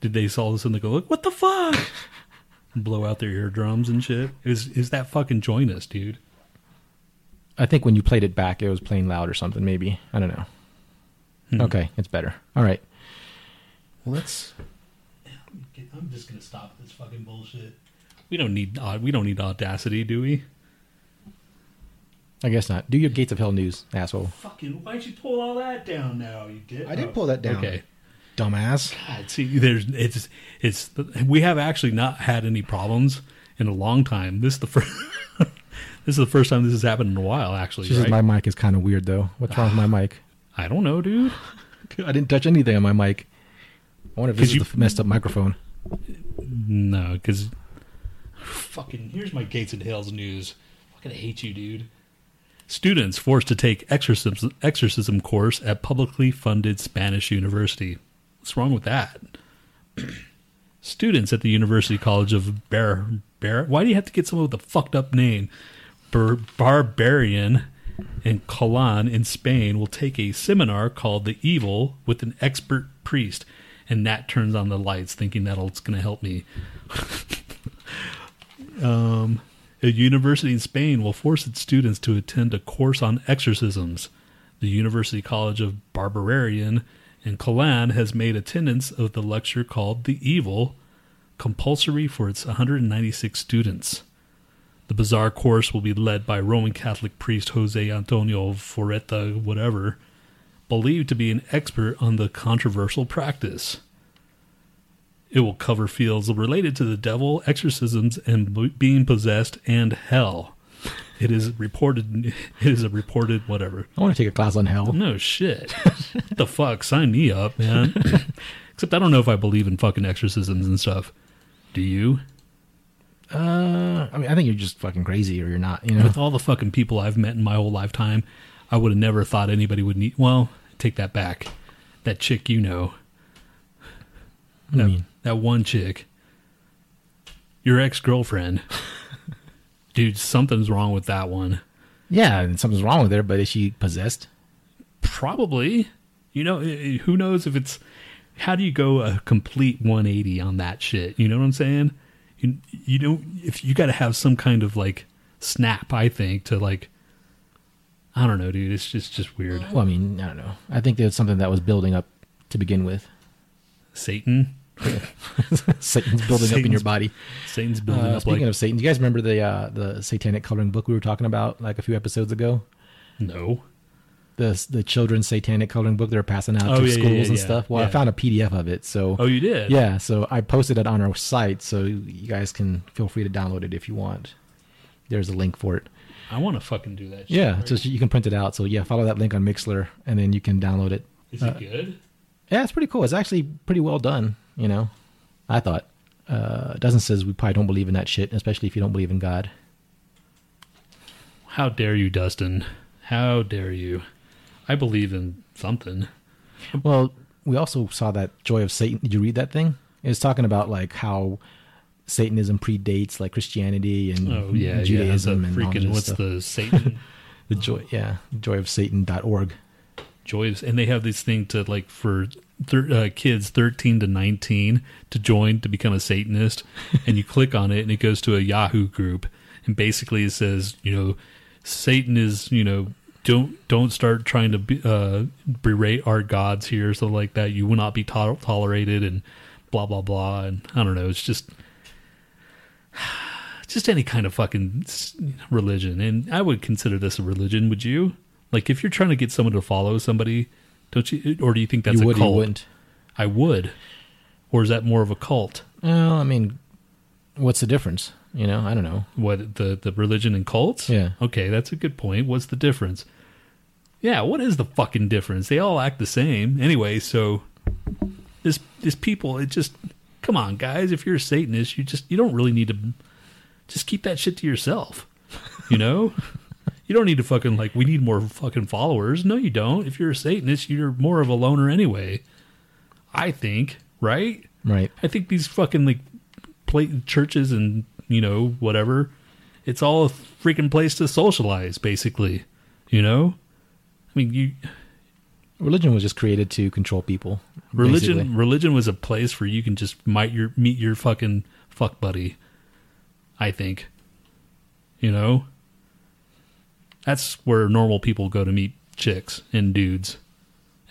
did they saw this and they go, look, what the fuck? Blow out their eardrums and shit. Is is that fucking join us, dude? I think when you played it back, it was playing loud or something. Maybe I don't know. Hmm. Okay, it's better. All right. Well, let's. I'm just gonna stop this fucking bullshit. We don't need uh, we don't need audacity, do we? I guess not. Do your Gates of Hell news, asshole. Fucking, why'd you pull all that down now? You did. I did pull that down. Okay. Dumbass. God, see, there's it's it's we have actually not had any problems in a long time. This is the first. this is the first time this has happened in a while, actually. She says my mic is kind of weird though. What's wrong with my mic? I don't know, dude. I didn't touch anything on my mic. I wonder if this 'Cause is you- the messed up microphone. No, because fucking here's my Gates and Hales news. Fucking hate you, dude. Students forced to take exorcism exorcism course at publicly funded Spanish university. What's wrong with that? Students at the University College of Bar Bar. Why do you have to get someone with a fucked up name? Bar- Barbarian in Calan in Spain will take a seminar called "The Evil" with an expert priest, and Nat turns on the lights, thinking that it's going to help me. um, a university in Spain will force its students to attend a course on exorcisms. The University College of Barbarian in Calan has made attendance of the lecture called "The Evil" compulsory for its 196 students. The bizarre course will be led by Roman Catholic priest Jose Antonio Fortea, whatever, believed to be an expert on the controversial practice. It will cover fields related to the devil, exorcisms, and being possessed, and hell. It is reported. It is a reported whatever. I want to take a class on hell. No shit. what the fuck? Sign me up, man. Except I don't know if I believe in fucking exorcisms and stuff. Do you? Uh, I mean, I think you're just fucking crazy, or you're not. You know. With all the fucking people I've met in my whole lifetime, I would have never thought anybody would need. Well, take that back. That chick you know. That, mean? that one chick. Your ex girlfriend. Dude, something's wrong with that one. Yeah, and something's wrong with her, but is she possessed? Probably. You know, who knows if it's. How do you go a complete 180 on that shit? You know what I'm saying? You, you don't. If you got to have some kind of like snap, I think, to like. I don't know, dude. It's just just weird. Well, I mean, I don't know. I think there's something that was building up to begin with. Satan. Satan's building up in your body. Satan's building Uh, up speaking like of Satan, do you guys remember the uh, the satanic coloring book we were talking about like a few episodes ago? no. The the children's satanic coloring book they're passing out Oh, to yeah, schools yeah, and yeah, stuff. Well, I found a PDF of it, so Oh, you did? yeah, so I posted it on our site, so you guys can feel free to download it if you want. There's a link for it. I want to fucking do that. Shit, Yeah, right? just you can print it out. So yeah, follow that link on Mixlr, and then you can download it. is it good? Yeah, it's pretty cool. It's actually pretty well done. You know, I thought. Uh, it doesn't says we probably don't believe in that shit, especially if you don't believe in God. How dare you, Dustin? How dare you? I believe in something. Well, we also saw that Joy of Satan. Did you read that thing? It was talking about like how Satanism predates like Christianity and Oh yeah, Judaism yeah. and The all what's stuff. the Satan the joy? Yeah, joyofsatan.org. joys? And they have this thing to like for thir- uh, kids thirteen to nineteen to join to become a Satanist, and you click on it and it goes to a Yahoo group, and basically it says you know Satan is you know don't don't start trying to be, uh, berate our gods here, so like that you will not be to- tolerated and blah blah blah. And I don't know, it's just just any kind of fucking religion. And I would consider this a religion. Would you? Like if you're trying to get someone to follow somebody, don't you? Or do you think that's you a would, or cult? you wouldn't. I would. Or is that more of a cult? Well, I mean, what's the difference? You know, I don't know. What the the religion and cults? Yeah. Okay, that's a good point. What's the difference? Yeah, what is the fucking difference? They all act the same anyway. So this this people, it just come on, guys. If you're a Satanist, you just you don't really need to just keep that shit to yourself. You know. You don't need to fucking like we need more fucking followers. No, you don't. If you're a Satanist, you're more of a loner anyway. I think, right? Right. I think these fucking like play churches and you know whatever. It's all a freaking place to socialize, basically. You know? I mean, you Religion was just created to control people. religion basically. religion was a place where you can just might your meet your fucking fuck buddy. I think. You know? That's where normal people go to meet chicks and dudes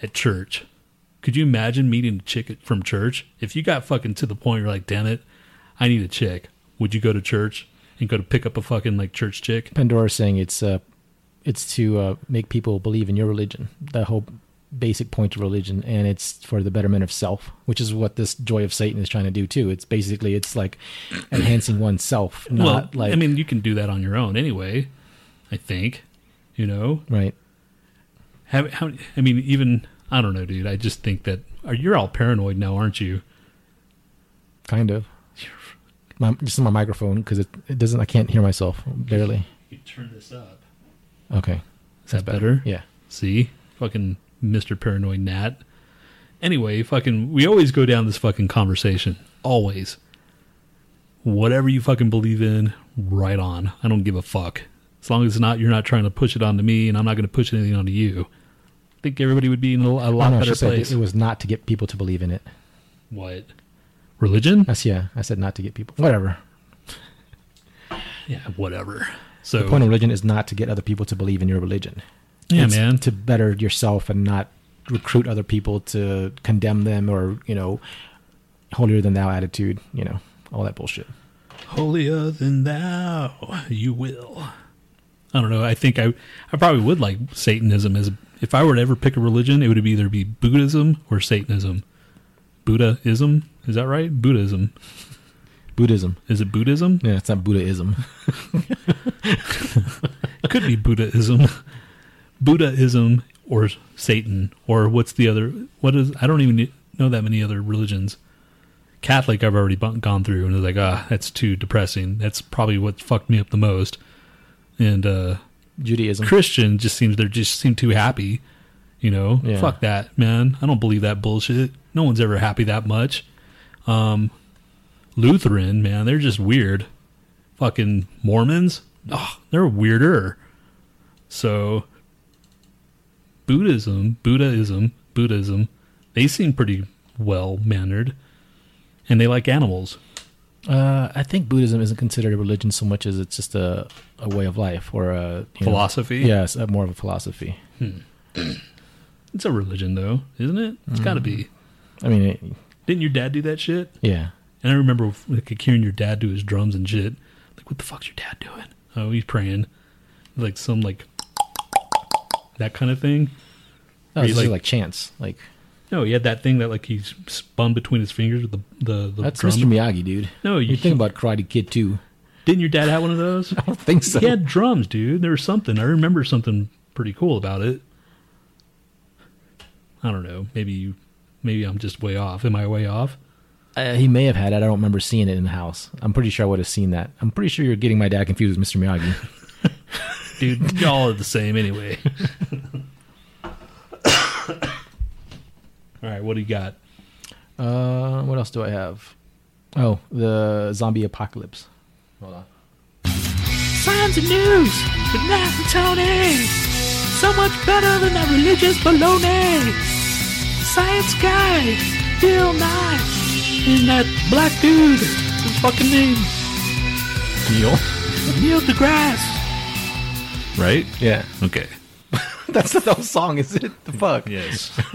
at church. Could you imagine meeting a chick from church? If you got fucking to the point you're like, damn it, I need a chick. Would you go to church and go to pick up a fucking like church chick? Pandora's saying it's uh, it's to uh, make people believe in your religion. The whole basic point of religion, and it's for the betterment of self, which is what this joy of Satan is trying to do too. It's basically it's like enhancing oneself, not well, like I mean, you can do that on your own anyway. I think, you know. right. How, how, I mean, even I don't know, dude. I just think that are you're all paranoid now, aren't you? Kind of. My, just my microphone because it, it doesn't. I can't hear myself barely. You turn this up. Okay, Is that better? Yeah. See, fucking Mister Paranoid Nat. Anyway, fucking, we always go down this fucking conversation. Always. Whatever you fucking believe in, right on. I don't give a fuck. As long as it's not, you're not trying to push it onto me, and I'm not going to push anything onto you. I think everybody would be in a, a Oh, lot no, better place. it was not to get people to believe in it. what? Religion? That's yeah. I said not to get people. Whatever. Yeah, whatever. So The point of religion is not to get other people to believe in your religion. Yeah, It's man. To better yourself and not recruit other people to condemn them or you know holier than thou attitude. You know all that bullshit. holier than thou, you will. I don't know. I think I, I probably would like Satanism as if I were to ever pick a religion, it would either be Buddhism or Satanism. Buddhism, is that right? Buddhism. Buddhism. Is it Buddhism? Yeah, it's not Buddhism. It could be Buddhism. Buddhism or Satan or what's the other? What is? I don't even know that many other religions. Catholic, I've already gone through, and it's like, ah, that's too depressing. That's probably what fucked me up the most. And uh, Judaism. Christian just seems they're just seem too happy. You know, Yeah. fuck that, man. I don't believe that bullshit. No one's ever happy that much. Um, Lutheran, man, they're just weird. Fucking Mormons, oh, they're weirder. So, Buddhism, Buddhism, Buddhism, they seem pretty well mannered, and they like animals. Uh, I think Buddhism isn't considered a religion so much as it's just a, a way of life or a you know- Philosophy? yes, more of a philosophy. It's a religion, though, isn't it? It's got to be. I mean, it, Didn't your dad do that shit? yeah. And I remember like hearing your dad do his drums and shit. Like, what the fuck's your dad doing? Oh, he's praying, like some like that kind of thing. Oh, no, Are it's like- like, chance. Like No, he had that thing that like he spun between his fingers with the the, the that's drum. Mr. Miyagi, dude. No, you you think about Karate Kid too? Didn't your dad have one of those? I don't think so. he had drums, dude. There was something. I remember something pretty cool about it. I don't know. Maybe you. Maybe I'm just way off. Am I way off? Uh, he may have had it. I don't remember seeing it in the house. I'm pretty sure I would have seen that. I'm pretty sure you're getting my dad confused with Mr. Miyagi. Dude, y'all are the same anyway. All right, what do you got? Uh, what else do I have? Oh, the zombie apocalypse. Hold on. Signs and news with Nat and Tony. So much better than that religious baloney. Science guy, Bill Nye, and that black dude. His fucking name? Neil. Neil deGrasse. Right? Yeah, Okay. that's the whole song, is it? The fuck. Yes.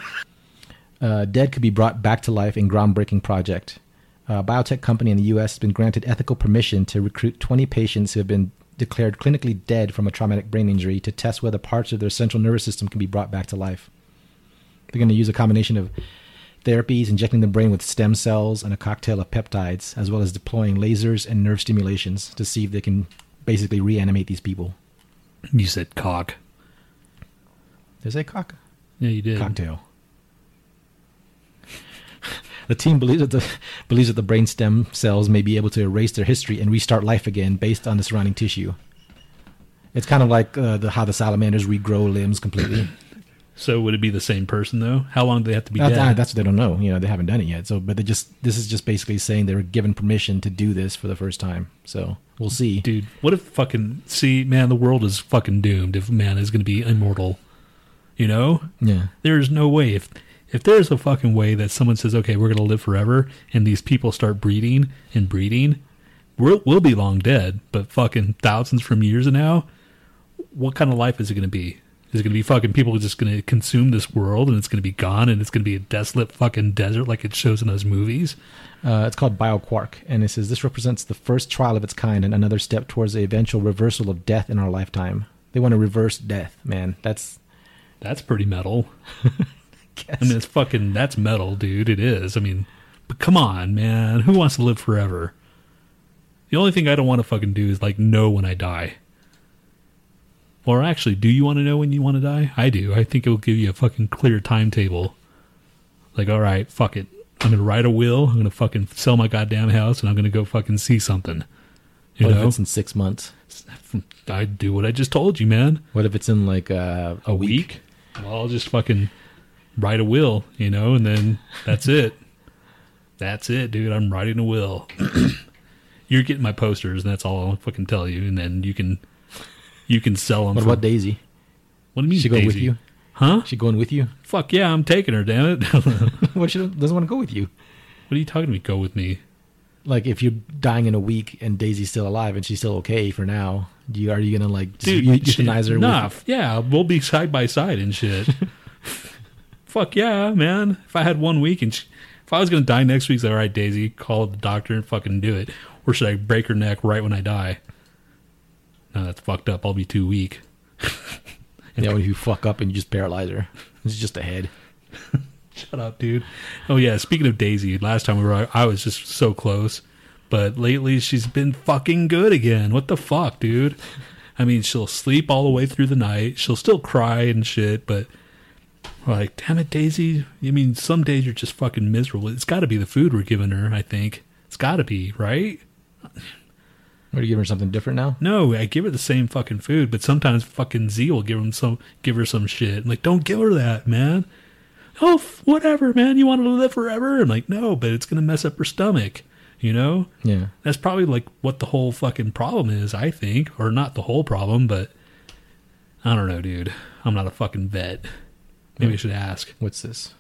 Uh, dead could be brought back to life in groundbreaking project. A biotech company in the U.S. has been granted ethical permission to recruit 20 patients who have been declared clinically dead from a traumatic brain injury to test whether parts of their central nervous system can be brought back to life. They're going to use a combination of therapies, injecting the brain with stem cells and a cocktail of peptides, as well as deploying lasers and nerve stimulations to see if they can basically reanimate these people. you said cock. There's a cock Yeah, you did. cocktail. The team believes that the believes that the brain stem cells may be able to erase their history and restart life again based on the surrounding tissue. It's kind of like uh, the how the salamanders regrow limbs completely. So would it be the same person though? How long do they have to be That- dead? that's what they don't know. You know, they haven't done it yet. So, but they just this is just basically saying they were given permission to do this for the first time. So we'll see. Dude, what if fucking see, man, the world is fucking doomed if man is going to be immortal. You know? Yeah. There's no way if if there's a fucking way that someone says, "Okay, we're going to live forever," and these people start breeding and breeding, we'll we'll be long dead, but fucking thousands from years now, what kind of life is it going to be? Is going to be fucking people just going to consume this world and it's going to be gone and it's going to be a desolate fucking desert like it shows in those movies? Uh, it's called BioQuark, and it says this represents the first trial of its kind and another step towards the eventual reversal of death in our lifetime. They want to reverse death, man. That's That's pretty metal. I mean, it's fucking that's metal, dude. It is. I mean, but come on, man. Who wants to live forever? The only thing I don't want to fucking do is like know when I die. Or actually, do you want to know when you want to die? I do. I think it will give you a fucking clear timetable. Like, all right, fuck it. I'm gonna write a will. I'm gonna fucking sell my goddamn house, and I'm gonna go fucking see something. You what if know, it's in six months? I do what I just told you, man. What if it's in like uh, a, a week? week. Well, I'll just fucking write a will, you know, and then that's it. That's it, dude. I'm writing a will. You're getting my posters, and that's all I'll fucking tell you. And then you can you can sell them. What for, about Daisy? What do you mean, She going with you? Huh? She going with you? Fuck yeah, I'm taking her. Damn it! what? She doesn't want to go with you. What are you talking to me? Go with me. Like if you're dying in a week and Daisy's still alive and she's still okay for now, do you are you gonna like dude. euthanize her? Nah, with- yeah, we'll be side by side and shit. Fuck yeah, man! If I had one week and she, if I was gonna die next week, say, all right, Daisy, call the doctor and fucking do it, or should I break her neck right when I die? No, that's fucked up. I'll be too weak. and yeah, when you fuck up and you just paralyze her, it's just a head. Shut up, dude. Oh yeah, speaking of Daisy, last time we were, I was just so close, but lately she's been fucking good again. What the fuck, dude? I mean, she'll sleep all the way through the night. She'll still cry and shit, but we're like, damn it, Daisy. I mean, some days you're just fucking miserable. It's got to be the food we're giving her. I think it's got to be right. Or you give her something different now? No, I give her the same fucking food, but sometimes fucking Z will give him some, give her some shit. I'm like, don't give her that, man. Oh, f- whatever, man. You want her to live forever? I'm like, no, but it's gonna mess up her stomach. You know, Yeah. that's probably like what the whole fucking problem is. I think, or not the whole problem, but I don't know, dude. I'm not a fucking vet. Maybe I should ask. What's this?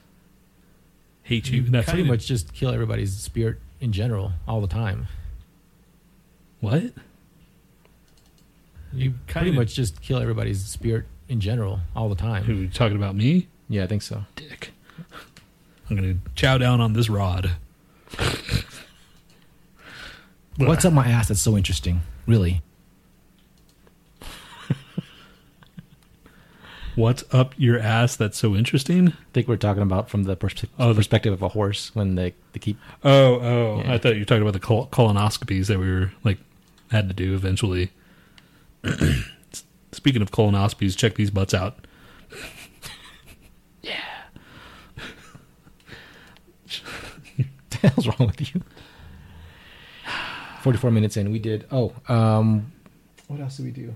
Hate you. That's pretty much just kill everybody's spirit in general all the time. What. You pretty kinda- much just kill everybody's spirit in general all the time. Who you talking about me? Yeah, I think so. Dick. I'm gonna chow down on this rod. What's up my ass that's so interesting? Really? What's up your ass? That's so interesting. I think we're talking about from the perspe- Oh, perspective of a horse when they, they keep. Oh, oh! Yeah. I thought you were talking about the col- colonoscopies that we were like had to do eventually. Speaking of colonoscopies, check these butts out. the hell's wrong with you? 44 minutes in, we did. Oh, um, what else did we do?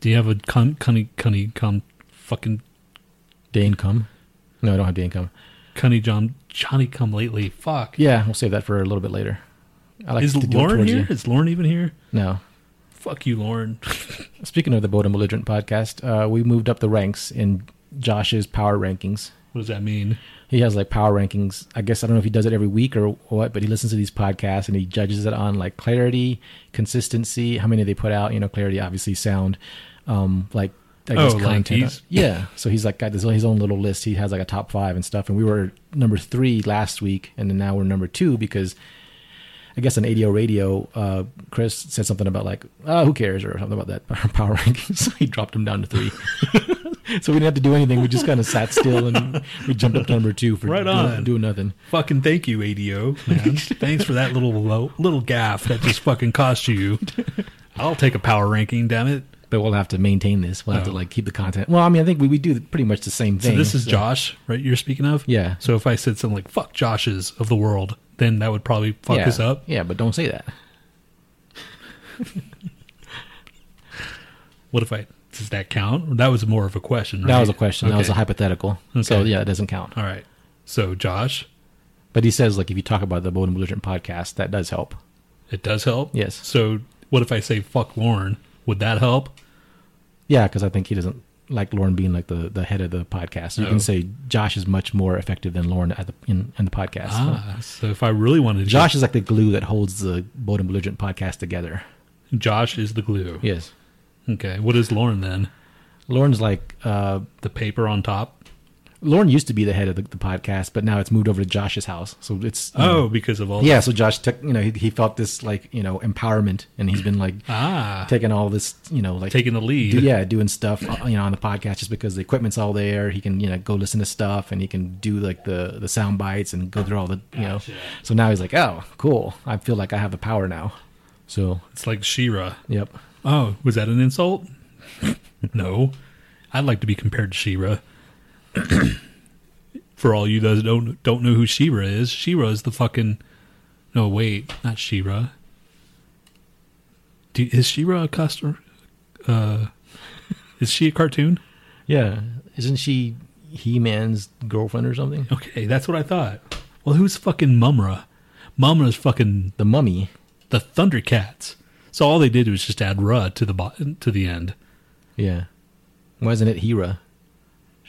Do you have a con, cunny, cunny, com, fucking Day income? No, I don't have day income. cunny John Johnny come lately? Fuck. Yeah, we'll save that for a little bit later. I like Is Lauren here? the- Is Lauren even here? No. Fuck you, Lauren. Speaking of the Bold and Belligerent podcast, uh, we moved up the ranks in Josh's power rankings. what does that mean? He has like power rankings. I guess I don't know if he does it every week or what, but he listens to these podcasts and he judges it on like clarity, consistency, how many they put out. You know, clarity, obviously, sound, um, like I guess Oh, like content. he's- yeah. So he's like got this, his own little list. He has like a top five and stuff. And we were number three last week, and then now we're number two because I guess on ADO Radio, uh, Chris said something about like, oh, who cares or something about that power rankings. So he dropped him down to three. so we didn't have to do anything. We just kind of sat still and we jumped up to number two for Right doing, doing nothing. Fucking thank you, ADO, man. Thanks for that little low, little gaff that just fucking cost you. I'll take a power ranking, damn it. But we'll have to maintain this. We'll have to Oh. like keep the content. Well, I mean, I think we, we do pretty much the same thing. So this is so- Josh, right? You're speaking of. Yeah. So if I said something like "fuck Josh's of the world," then that would probably fuck yeah. us up. Yeah, but don't say that. What if I Does that count? That was more of a question. That was a question. That was a Okay. hypothetical. So yeah, it doesn't count. All right. So Josh, But he says like if you talk about the Bold and Belligerent podcast, that does help. it does help. Yes. So what if I say fuck Lauren? Would that help? Yeah, because I think he doesn't like Lauren being like the, the head of the podcast. You Oh. can say Josh is much more effective than Lauren at the in, in the podcast. Ah, so if I really wanted to, Josh is like the glue that holds the Bold and Belligerent podcast together. Josh is the glue. Yes. Okay. What is Lauren then? Lauren's like uh, The paper on top. Lauren used to be the head of the, the podcast, but now it's moved over to Josh's house. So it's Oh, know, because of all. yeah. So Josh took you know he, he felt this like you know empowerment, and he's been like Ah, taking all this you know like taking the lead. do- yeah, doing stuff uh, you know on the podcast just because the equipment's all there. He can you know go listen to stuff and he can do like the the sound bites and go through all the you know. So now he's like, oh, cool. I feel like I have the power now. So It's like She-Ra. yep. Oh, was that an insult? no. I'd like to be compared to She-Ra. For all you that don't don't know who She-Ra is, She-Ra is the fucking. No, wait, not She-Ra. Do, is She-Ra a customer? Uh, is she a cartoon? Yeah, isn't she He Man's girlfriend or something? Okay, that's what I thought. Well, who's fucking Mumm-Ra? Mumm-Ra's fucking The Mummy. the Thundercats. So all they did was just add Ra to the bo- to the end. Yeah. Wasn't it Hera?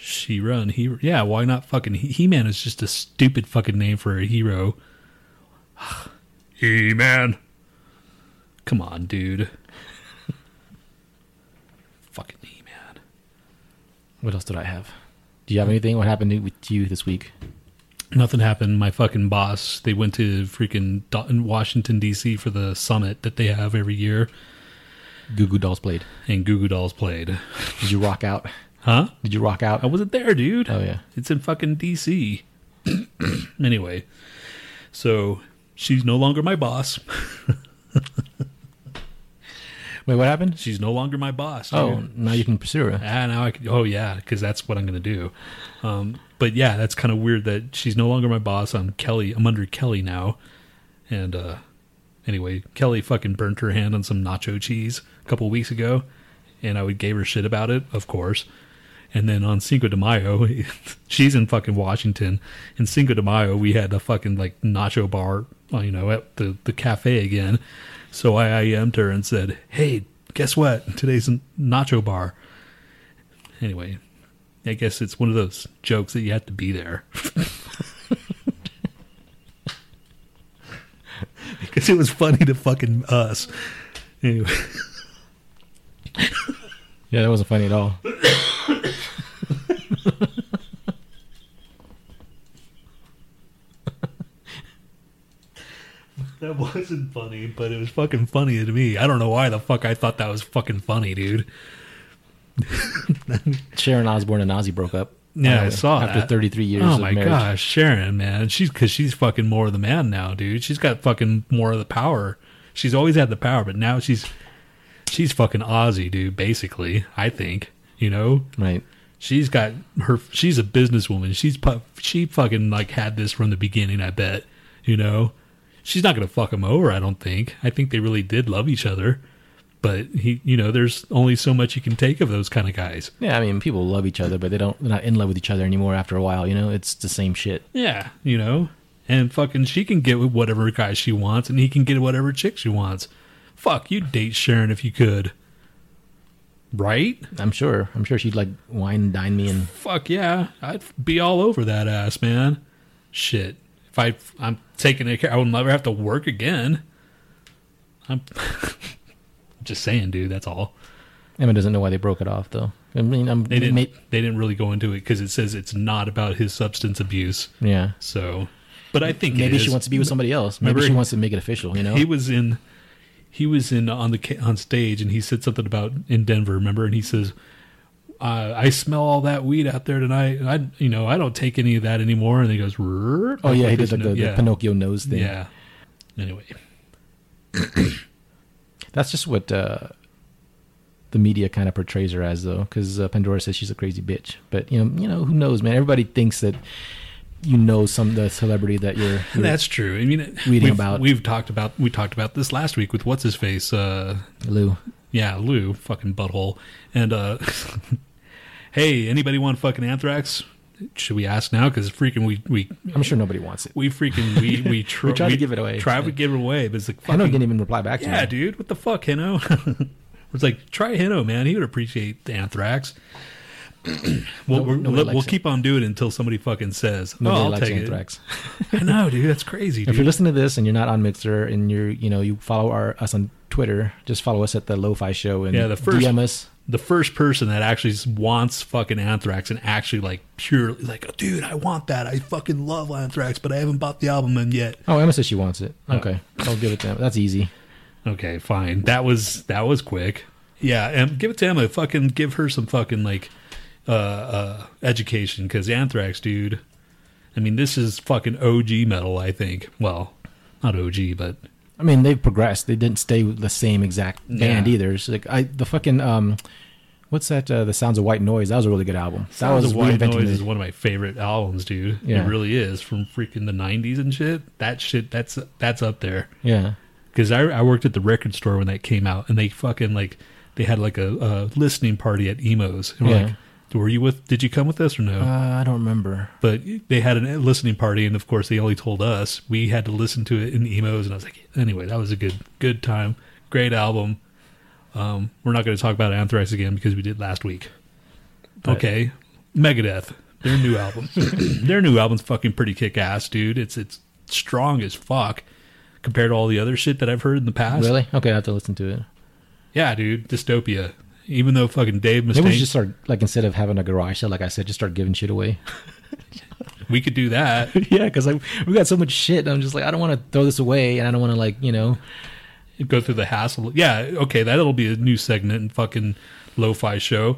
She-Ra and Hero. Yeah, why not fucking He Man is just a stupid fucking name for a hero. He-Man. Come on, dude. fucking He-Man. What else did I have? Do you have anything? What happened to, with you this week? Nothing happened. My fucking boss, they went to freaking Do- Washington D.C. for the summit that they have every year, Goo Goo Dolls played. and Goo Goo Dolls played. Did you rock out? Huh? Did you rock out? I wasn't there, dude. Oh, yeah. It's in fucking DC. anyway, so she's no longer my boss. Wait, what happened? She's no longer my boss. Dude. Oh, now you can pursue her. Ah, now I can, oh yeah, because that's what I'm gonna do. Um, but yeah, that's kind of weird that she's no longer my boss. I'm Kelly. I'm under Kelly now. And uh, anyway, Kelly fucking burnt her hand on some nacho cheese a couple weeks ago, and I would gave her shit about it, of course. And then on Cinco de Mayo, she's in fucking Washington. In Cinco de Mayo, we had a fucking like nacho bar, uh, you know, at the the cafe again. So I IM'd her and said, "Hey, guess what? Today's nacho bar." Anyway, I guess it's one of those jokes that you have to be there. because it was funny to fucking us. Anyway, Yeah, that wasn't funny at all. that wasn't funny, but it was fucking funny to me. I don't know why the fuck I thought that was fucking funny, dude. Sharon Osbourne and Ozzy broke up. Yeah, I Uh, saw after that. 33 years. Oh my marriage. gosh, Sharon, man, she's because she's fucking more of the man now, dude. She's got fucking more of the power. She's always had the power, but now she's she's fucking Ozzy, dude. Basically, I think you know Right. she's got her. She's a businesswoman. She's she fucking like had this from the beginning. I bet you know she's not gonna fuck him over. I don't think. I think they really did love each other, but he, you know, there's only so much you can take of those kind of guys. Yeah, I mean, people love each other, but they don't. They're not in love with each other anymore. After a while, you know, it's the same shit. Yeah, you know, and fucking she can get with whatever guy she wants, and he can get whatever chick she wants. Fuck, you'd date Sharon if you could, right? I'm sure. I'm sure she'd like wine and dine me and Fuck yeah, I'd be all over that ass, man. Shit, if I I'm taking it, care I will never have to work again. I'm just saying, dude. That's all. Emma doesn't know why they broke it off, though. I mean, I'm They didn't. they didn't really go into it because it says it's not about his substance abuse. yeah. So, but I think Maybe she wants to be with somebody else. Maybe Remember- she wants to make it official. You know. he was in he was in on the on stage and he said something about in Denver remember and he says uh, I smell all that weed out there tonight I you know I don't take any of that anymore and he goes oh yeah, he did His like no- the, the. Pinocchio nose thing. yeah anyway That's just what uh, the media kind of portrays her as, though, because uh, Pandora says she's a crazy bitch. But you know, you know, who knows, man? Everybody thinks that you know some the celebrity that you're. you're that's true I mean Reading we've, about- we've talked about we talked about this last week with what's his face uh Lou. Yeah, Lou, fucking butthole. And uh hey, anybody want fucking Anthrax? Should we ask now? Because freaking we we I'm sure nobody wants it. we freaking we we, tr- We tried to give it away. try to give it away, but it's like I know fucking didn't even reply back to yeah, me. dude. What the fuck, Hino? it's like try Hino, man. He would appreciate the Anthrax. we'll No- we'll keep on doing it until somebody fucking says, "Oh, I'll take Anthrax. it." I know, dude. That's crazy, If you're listening to this and you're not on Mixlr and you're, you know, you follow our us on Twitter, just follow us at the Lo-Fi Show and Yeah, the first- DM us. the first person that actually wants fucking Anthrax and actually like purely like, oh, dude, I want that. I fucking love Anthrax, but I haven't bought the album in yet. Oh, Emma says she wants it. Oh. Okay, I'll give it to Emma. That's easy. Okay, fine. That was that was quick. Yeah, and give it to Emma. Fucking give her some fucking like uh uh education because Anthrax, dude. I mean, this is fucking OG metal. I think. Well, not OG, but I mean, they've progressed. They didn't stay with the same exact band Yeah. either. It's like I, the fucking um, what's that? Uh, the Sounds of White Noise. That was a really good album. That was of White Noise the- is one of my favorite albums, dude. Yeah. It really is from freaking the '90s and shit. That shit, that's that's up there. yeah. because I, I worked at the record store when that came out, and they fucking like they had like a, a listening party at Emos. And we're Yeah. like, were you with? Did you come with us or no? Uh, I don't remember. but they had a listening party, and of course they only told us. We had to listen to it in Emos, and I was like, anyway, that was a good good time, great album. Um, we're not going to talk about Anthrax again because we did last week. But- okay, Megadeth, their new album, their new album's fucking pretty kick ass, dude. It's it's strong as fuck compared to all the other shit that I've heard in the past. Really? Okay, I have to listen to it. Yeah, dude, Dystopia. Even though fucking Dave Maybe we Mustaine, should just start like instead of having a garage sale, like I said, just start giving shit away. we could do that. yeah, because like we got so much shit. I'm just like, I don't want to throw this away, and I don't want to like, you know, go through the hassle. Yeah, okay, that'll be a new segment in fucking lo-fi show.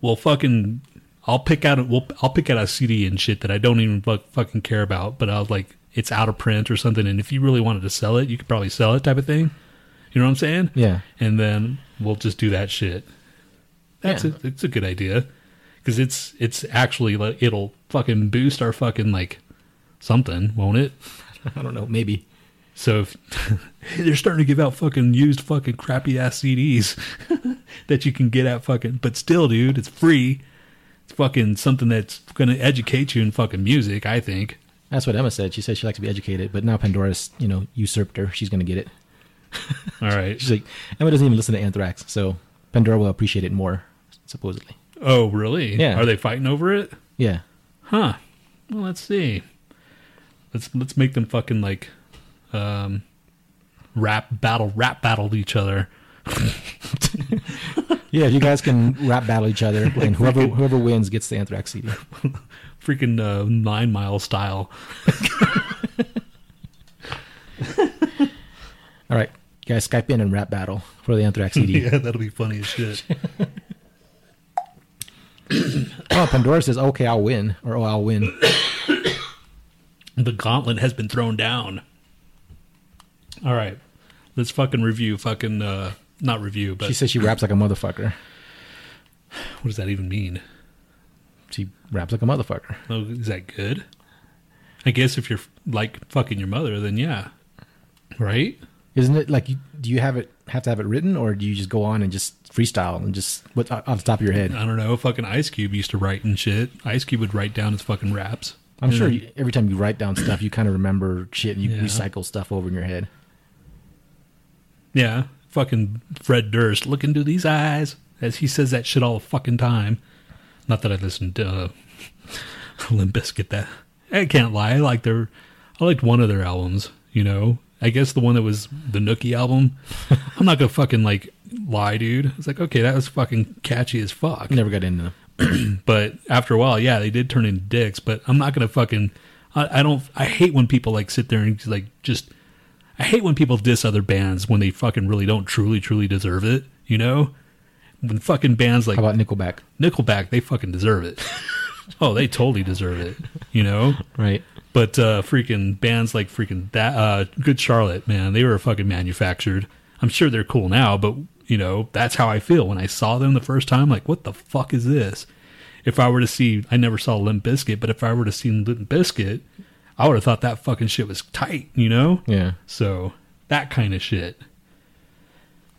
Well, fucking, I'll pick out a, we'll, I'll pick out a CD and shit that I don't even fuck, fucking care about, but I'll like it's out of print or something. And if you really wanted to sell it, you could probably sell it, type of thing. You know what I'm saying? yeah. And then we'll just do that shit. That's Yeah. a, it's a good idea because it's it's actually like it'll fucking boost our fucking like something, won't it? I don't know, maybe. So if, they're starting to give out fucking used fucking crappy ass CDs that you can get at fucking, but still, dude, it's free. It's fucking something that's going to educate you in fucking music. I think. That's what Emma said. She said she likes to be educated, but now Pandora's, you know, usurped her. She's gonna get it. All right. She's like, Emma doesn't even listen to Anthrax, so Pandora will appreciate it more, supposedly. Oh, really? Yeah. Are they fighting over it? Yeah. Huh. Well, let's see. Let's let's make them fucking like, um, rap battle, rap battle each other. Yeah, if you guys can rap battle each other, and whoever whoever wins gets the Anthrax CD. Freaking uh, nine mile style. All right, guys, Skype in and rap battle for the Anthrax CD. yeah, that'll be funny as shit. Oh, Pandora says, "Okay, I'll win," or "Oh, I'll win." The gauntlet has been thrown down. All right. Let's fucking review fucking uh not review, but She says she raps like a motherfucker. what does that even mean? She raps like a motherfucker. Oh, is that good? I guess if you're like fucking your mother, then yeah. Right? Isn't it like? You, do you have it have to have it written, or do you just go on and just freestyle and just what off the top of your head? I don't know. Fucking Ice Cube used to write and shit. Ice Cube would write down his fucking raps. I'm sure you, every time you write down stuff, you kind of remember shit and you Yeah. recycle stuff over in your head. Yeah. Fucking Fred Durst, look into these eyes. As he says that shit all the fucking time. Not that I listened to uh, Limp Bizkit that. I can't lie. I like their, I liked one of their albums, you know. I guess the one that was the Nookie album. I'm not gonna fucking like lie, dude. It's like, okay, that was fucking catchy as fuck. Never got into them. But after a while, yeah, they did turn into dicks. But I'm not gonna fucking. I, I don't. I hate when people like sit there and like just. I hate when people diss other bands when they fucking really don't truly, truly deserve it. You know, when fucking bands like How about Nickelback? Nickelback, they fucking deserve it. oh, they totally deserve it. You know. Right. But uh, freaking bands like freaking that uh, Good Charlotte, man, they were fucking manufactured. I'm sure they're cool now, but you know that's how I feel when I saw them the first time. Like, what the fuck is this? If I were to see, I never saw Limp Bizkit, but if I were to see Limp Bizkit, I would have thought that fucking shit was tight, you know? Yeah. So that kind of shit.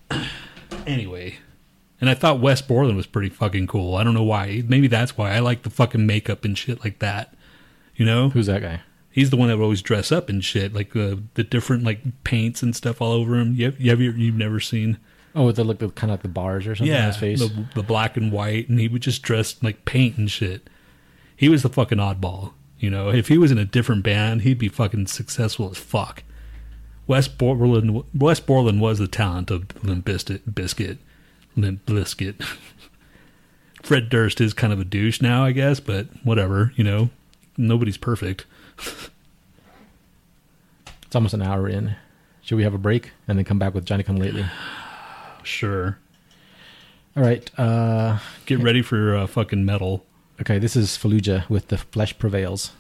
Anyway, and I thought Wes Borland was pretty fucking cool. I don't know why. Maybe that's why I like the fucking makeup and shit like that. You know, Who's that guy? he's the one that would always dress up and shit, like uh, the different like paints and stuff all over him. You have, you have you've never seen? Oh, with the look, kind of like the bars or something on his face. the, the black and white, and he would just dress like paint and shit. He was the fucking oddball. You know, if he was in a different band, he'd be fucking successful as fuck. Wes Borland, Wes Borland was the talent of Limp Bizkit. Limp Bizkit. Fred Durst is kind of a douche now, I guess, but whatever. You know, nobody's perfect. It's almost an hour in. Should we have a break and then come back with Johnny Come Lately? Sure. All right. Uh, Get ready for uh, fucking metal. okay, this is Fallujah with The Flesh Prevails.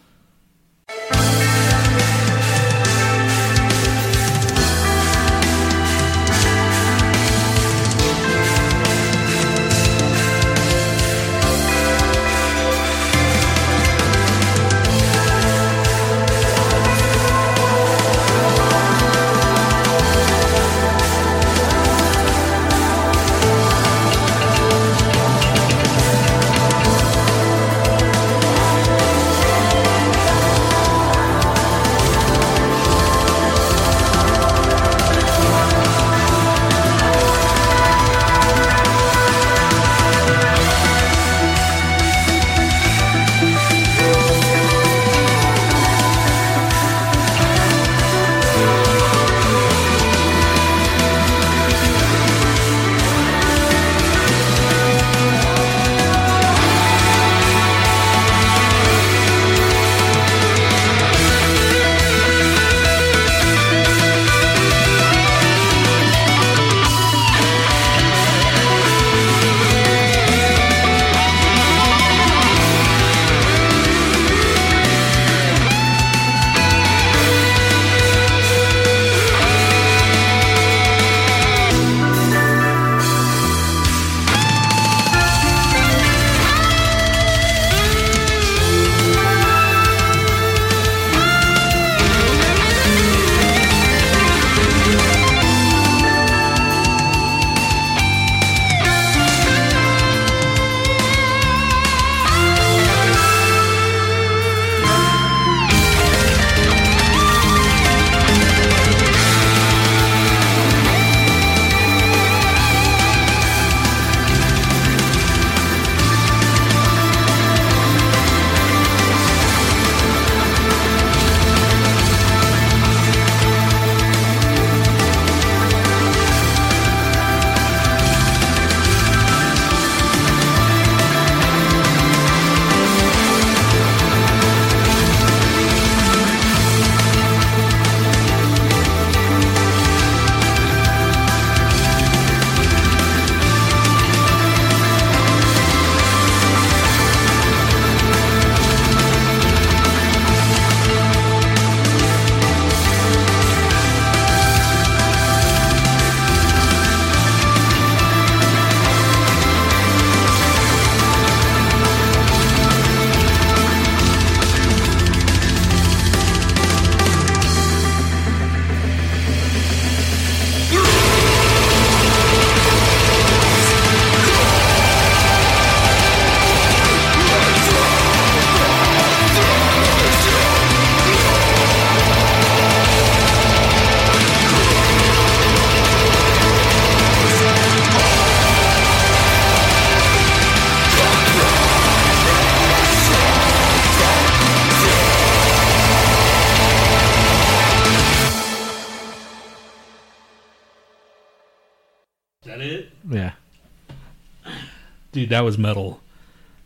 That was metal.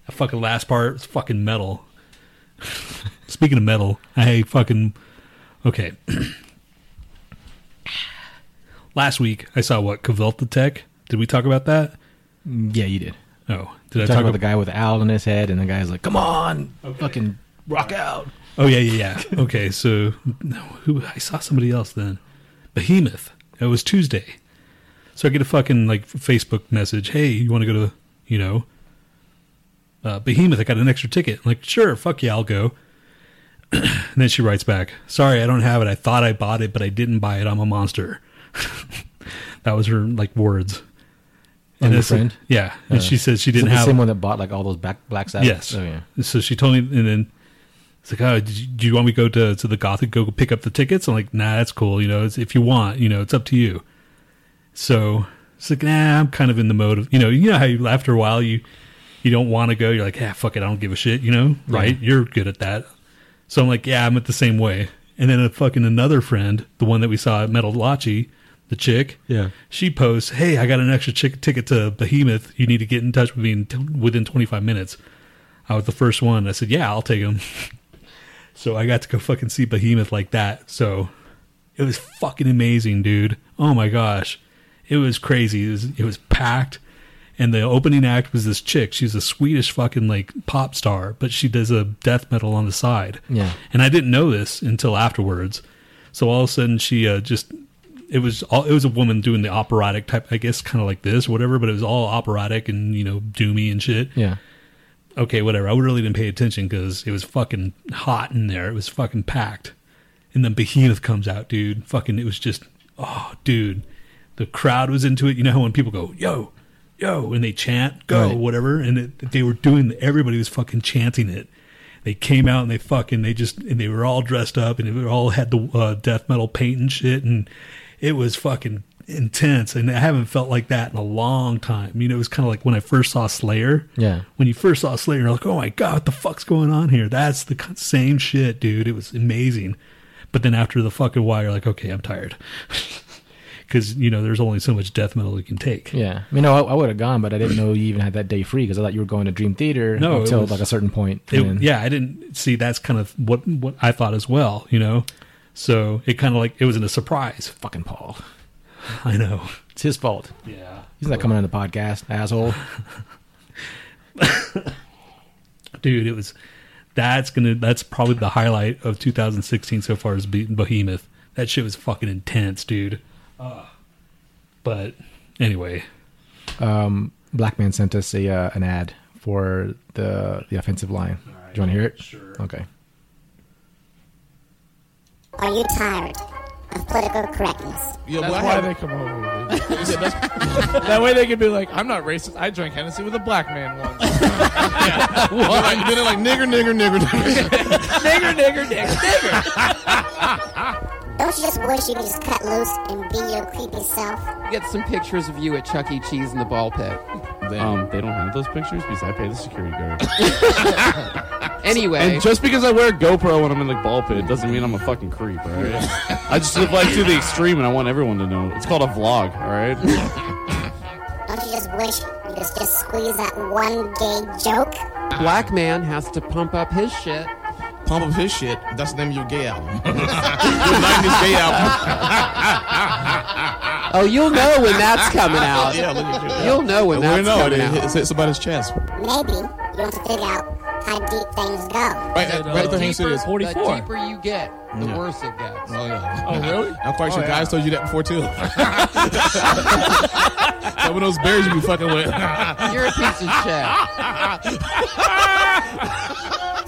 That fucking last part was fucking metal. Speaking of metal, I fucking okay. last week I saw what Kvelertak. Did we talk about that? Mm, yeah, you did. Oh, did I Talk about the guy with the owl in his head, and the guy's like, "Come on, fucking rock out." Oh yeah, yeah, yeah. okay, so no, who I saw somebody else then. Behemoth. It was Tuesday. So I get a fucking like Facebook message. Hey, you want to go to you know uh, Behemoth? I got an extra ticket. I'm like, sure, fuck yeah, I'll go. and then she writes back, "Sorry, I don't have it. I thought I bought it, but I didn't buy it. I'm a monster." that was her like words. Your that's- friend? yeah, and Uh, she says she didn't the have same one that bought like all those black black sabbaths. Yes. Oh yeah. So she told me, and then it's like, oh, do you want me to go to to the Gothic go pick up the tickets? I'm like, nah, that's cool. You know, it's, if you want, you know, it's up to you. So it's like, nah, I'm kind of in the mode of, you know, you know how you after a while you you don't want to go. You're like, ah, fuck it, I don't give a shit. You know, right? You're good at that. So I'm like, yeah, I'm at the same way. And then a fucking another friend, the one that we saw at Metalachi, the chick, Yeah. she posts, "Hey, I got an extra chick- ticket to Behemoth. You need to get in touch with me in t- within 25 minutes." I was the first one. I said, "Yeah, I'll take him." so I got to go fucking see Behemoth like that. So it was fucking amazing, dude. Oh my gosh, it was crazy. It was, it was packed. And the opening act was this chick. She's a Swedish fucking like pop star, but she does a death metal on the side. Yeah. And I didn't know this until afterwards. So all of a sudden she uh, just it was all it was a woman doing the operatic type I guess kind of like this or whatever, but it was all operatic and you know doomy and shit. Yeah. Okay, whatever. I really didn't pay attention because it was fucking hot in there. It was fucking packed. And then Behemoth comes out, dude. Fucking, it was just, oh, dude. The crowd was into it. You know how when people go, yo, yo, and they chant, go, Right. whatever. And it, they were doing, everybody was fucking chanting it. They came out and they fucking, they just, and they were all dressed up and they all had the uh, death metal paint and shit. And it was fucking intense. And I haven't felt like that in a long time. You know, it was kind of like when I first saw Slayer Yeah. when you first saw Slayer, you're like, oh my god, what the fuck's going on here? That's the same shit, dude. It was amazing. But then after the fucking while, you're like, okay, I'm tired. Because, you know, there's only so much death metal you can take. Yeah. I mean, I, I would have gone, but I didn't know you even had that day free because I thought you were going to Dream Theater No, until was- like a certain point. It- then- yeah, I didn't see that's kind of what, what I thought as well, you know? So it kind of like, it wasn't a surprise. Fucking Paul. I know. It's his fault. Yeah. He's not coming on the podcast, asshole. Dude, it was, that's gonna, that's probably the highlight of 2016 so far is beating Behemoth. That shit was fucking intense, dude. Uh, but anyway, Um, Black Man sent us a uh, an ad for the the offensive line. Do you want to hear it? Sure. Okay. Are you tired of political correctness? Yeah, That's well, why they come over. dude. that way they can be like, I'm not racist. I drank Hennessy with a black man once. They're like, they're like nigger, nigger, nigger, nigger. nigger, nigger, nigger, nigger. Don't you just wish you could just cut loose and be your creepy self? Get some pictures of you at Chuck E. Cheese in the ball pit. Um, They don't have those pictures because I pay the security guard. Anyway, and just because I wear a GoPro when I'm in the ball pit doesn't mean I'm a fucking creep, all right? I just live life to the extreme and I want everyone to know. It's called a vlog, all right? Don't you just wish you could just squeeze that one gay joke? black man has to pump up his shit. Pump up his shit. That's the name of your gay album. your 90s gay album. Oh, you'll know when that's coming out. Yeah, look at you. You'll know when we that's know it. coming It out. hit, hit somebody's chest. Maybe you want to figure out how deep things go. Right, right at the Hank Studios. The deeper you get, the Yeah. worse it gets. Oh, yeah. Oh, really? I'm quite sure Oh, yeah. guys told you that before, too. Some of those bears you be fucking with. You're a piece of shit.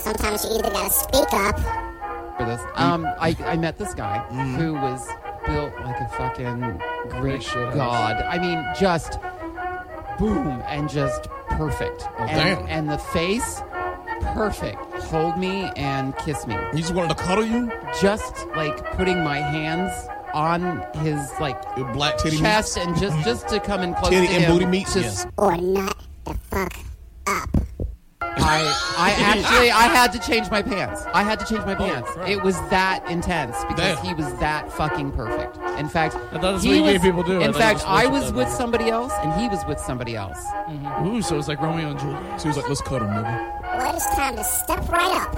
Sometimes you either gotta speak up For this, um, I, I met this guy Mm. who was built like a fucking Greek shit god. I mean, just boom and just perfect. Oh, and, damn. and the face, perfect. Hold me and kiss me. He just wanted to cuddle you? Just like putting my hands on his like Your black titty chest meats? and just just to come in close Titty to and him. booty meats? Just- Yes. or not the fuck up. I I actually I had to change my pants. I had to change my oh, pants. It was that intense because Damn. he was that fucking perfect. In fact, I thought that's he what gay was- people do. I In thought you fact, just I worship was them. with somebody else and he was with somebody else. Mm-hmm. Ooh, so it's like Romeo and Juliet. She was like, let's cuddle, nigga. Well, it's time to step right up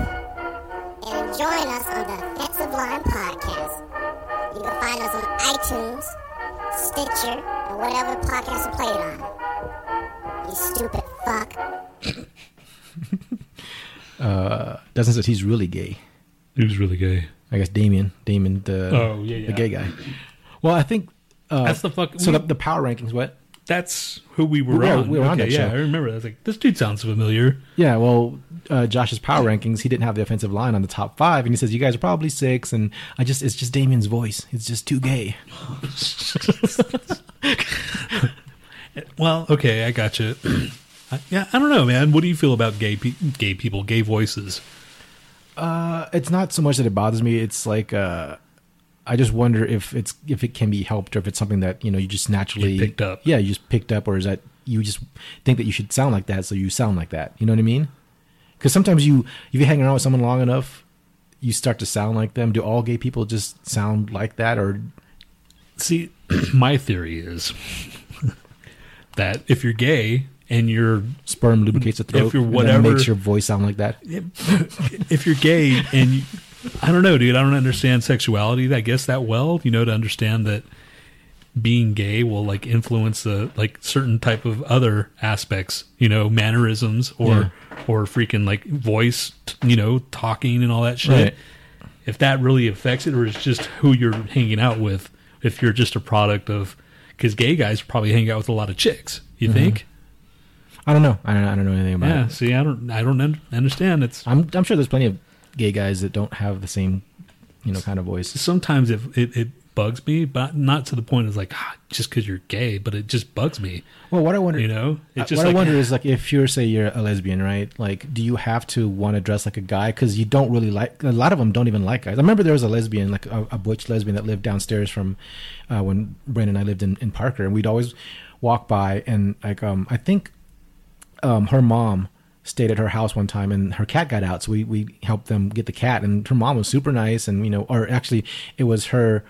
and join us on the Offensive Line Podcast. You can find us on iTunes, Stitcher, or whatever podcast you play it on. You stupid fuck. Uh, Dustin says he's really gay. He was really gay. I guess Damien, Damien, the Oh, yeah, the gay guy. Well, I think uh, That's the fuck. So the, the power rankings, what? that's who we were We were- on. we were on that yeah, show. I remember. I was like, this dude sounds familiar. Yeah, well, uh, Josh's power rankings, he didn't have the offensive line on the top five, and he says you guys are probably six, and I just it's just Damien's voice. It's just too gay. Well, okay, I got you. I, yeah, I don't know, man. What do you feel about gay pe- gay people, gay voices? Uh, it's not so much that it bothers me. It's like uh, I just wonder if it's if it can be helped or if it's something that you know you just naturally You picked up. Yeah, you just picked up, or is that you just think that you should sound like that, so you sound like that. You know what I mean? Because sometimes you if you hang around with someone long enough, you start to sound like them. Do all gay people just sound like that, or See, my theory is that if you're gay and you're sperm lubricates the throat? if you're whatever makes your voice sound like that. if you're gay and you, I don't know, dude, I don't understand sexuality, I guess that well, you know, to understand that being gay will like influence the like certain type of other aspects, you know, mannerisms or or freaking like voice, you know, talking and all that shit. Right. If that really affects it or it's just who you're hanging out with, if you're just a product of cuz gay guys probably hang out with a lot of chicks, you Mhm. think? I don't know. I don't, I don't know anything about it. Yeah, it. see, I don't I don't un- understand it's I'm I'm sure there's plenty of gay guys that don't have the same, you know, kind of voice. sometimes it, it, it bugs me, but not to the point of like ah, just because you're gay, but it just bugs me. Well, what I wonder, you know, Uh, it's just what like, I wonder is like if you're say you're a lesbian, right? Like, do you have to want to dress like a guy because you don't really like? A lot of them don't even like guys. I remember there was a lesbian, like a, a butch lesbian, that lived downstairs from uh, when Brandon and I lived in, in Parker, and we'd always walk by and like um I think um her mom stayed at her house one time and her cat got out so we we helped them get the cat and her mom was super nice and you know or actually it was her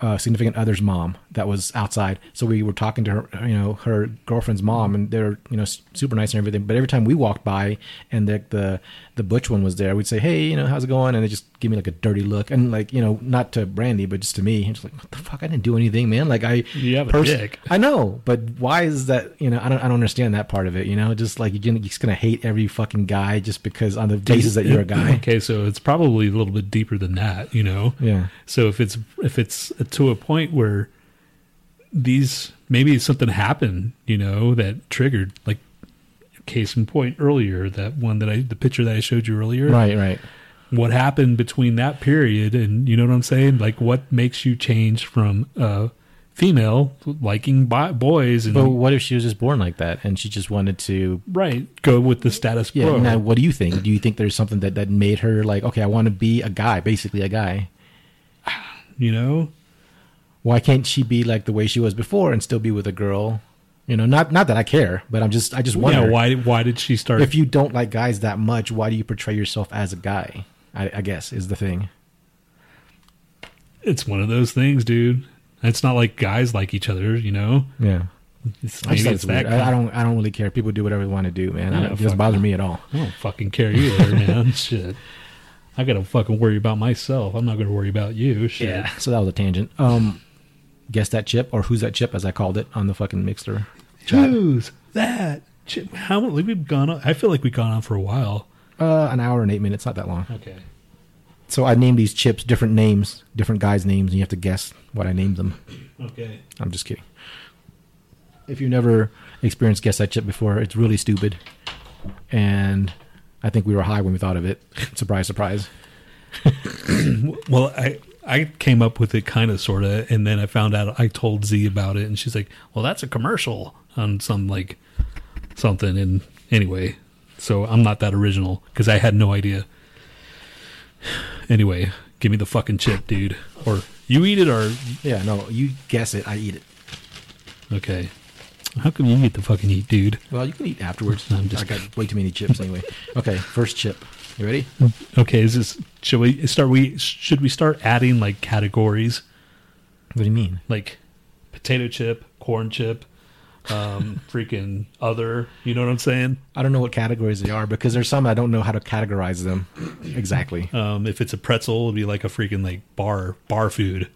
uh, significant other's mom that was outside. So we were talking to her, you know, her girlfriend's mom, and they're you know super nice and everything. But every time we walked by and the the the butch one was there, we'd say, "Hey, you know, how's it going?" And they just give me like a dirty look, and like you know, not to Brandy, but just to me, and just like, "What the fuck? I didn't do anything, man." Like I, You have a dick. I know, but why is that? You know, I don't I don't understand that part of it. You know, just like you're, gonna, you're just gonna hate every fucking guy just because on the basis that you're a guy. Okay, so it's probably a little bit deeper than that, you know. Yeah. So if it's if it's to a point where these maybe something happened, you know, that triggered like case in point earlier that one that I the picture that I showed you earlier. Right, right. What happened between that period and you know what I'm saying? Like what makes you change from uh female liking bi- boys and But what if she was just born like that and she just wanted to right go with the status Yeah. quo? Now, what do you think? Do you think there's something that that made her like, okay, I want to be a guy, basically a guy? You know, why can't she be like the way she was before and still be with a girl? You know, not not that I care, but I'm just I just wonder yeah, why why did she start if you don't like guys that much, why do you portray yourself as a guy? I, I guess is the thing. It's one of those things, dude. It's not like guys like each other, you know. Yeah. It's, I it's it's weird. that. I, I don't I don't really care. People do whatever they want to do, man. I Yeah, don't, it doesn't bother me at all. I don't fucking care either, man. Shit. I gotta fucking worry about myself. I'm not gonna worry about you. Shit. Yeah. So that was a tangent. Um, guess that chip or who's that chip as I called it on the fucking Mixlr. chat. Who's that? Shit, How like we've gone on? I feel like we've gone on for a while. Uh, an hour and eight minutes, not that long. Okay. So I named these chips different names, different guys' names, and you have to guess what I named them. Okay. I'm just kidding. If you've never experienced guess that chip before, it's really stupid. And I think we were high when we thought of it. surprise, surprise. well, I I came up with it kind of sort of, and then I found out I told Z about it, and she's like, "Well, that's a commercial on some like something." And anyway, so I'm not that original because I had no idea. Anyway, give me the fucking chip, dude, or you eat it, or Yeah, no, you guess it, I eat it. okay. How come you get the fucking eat, dude? Well, you can eat afterwards. I'm just I got way too many chips anyway. Okay, first chip. You ready? Okay, is this should we start? We should we start adding like categories? What do you mean? Like potato chip, corn chip, um, freaking other. You know what I'm saying? I don't know what categories they are because there's some I don't know how to categorize them exactly. Um, if it's a pretzel, it'd be like a freaking like bar bar food.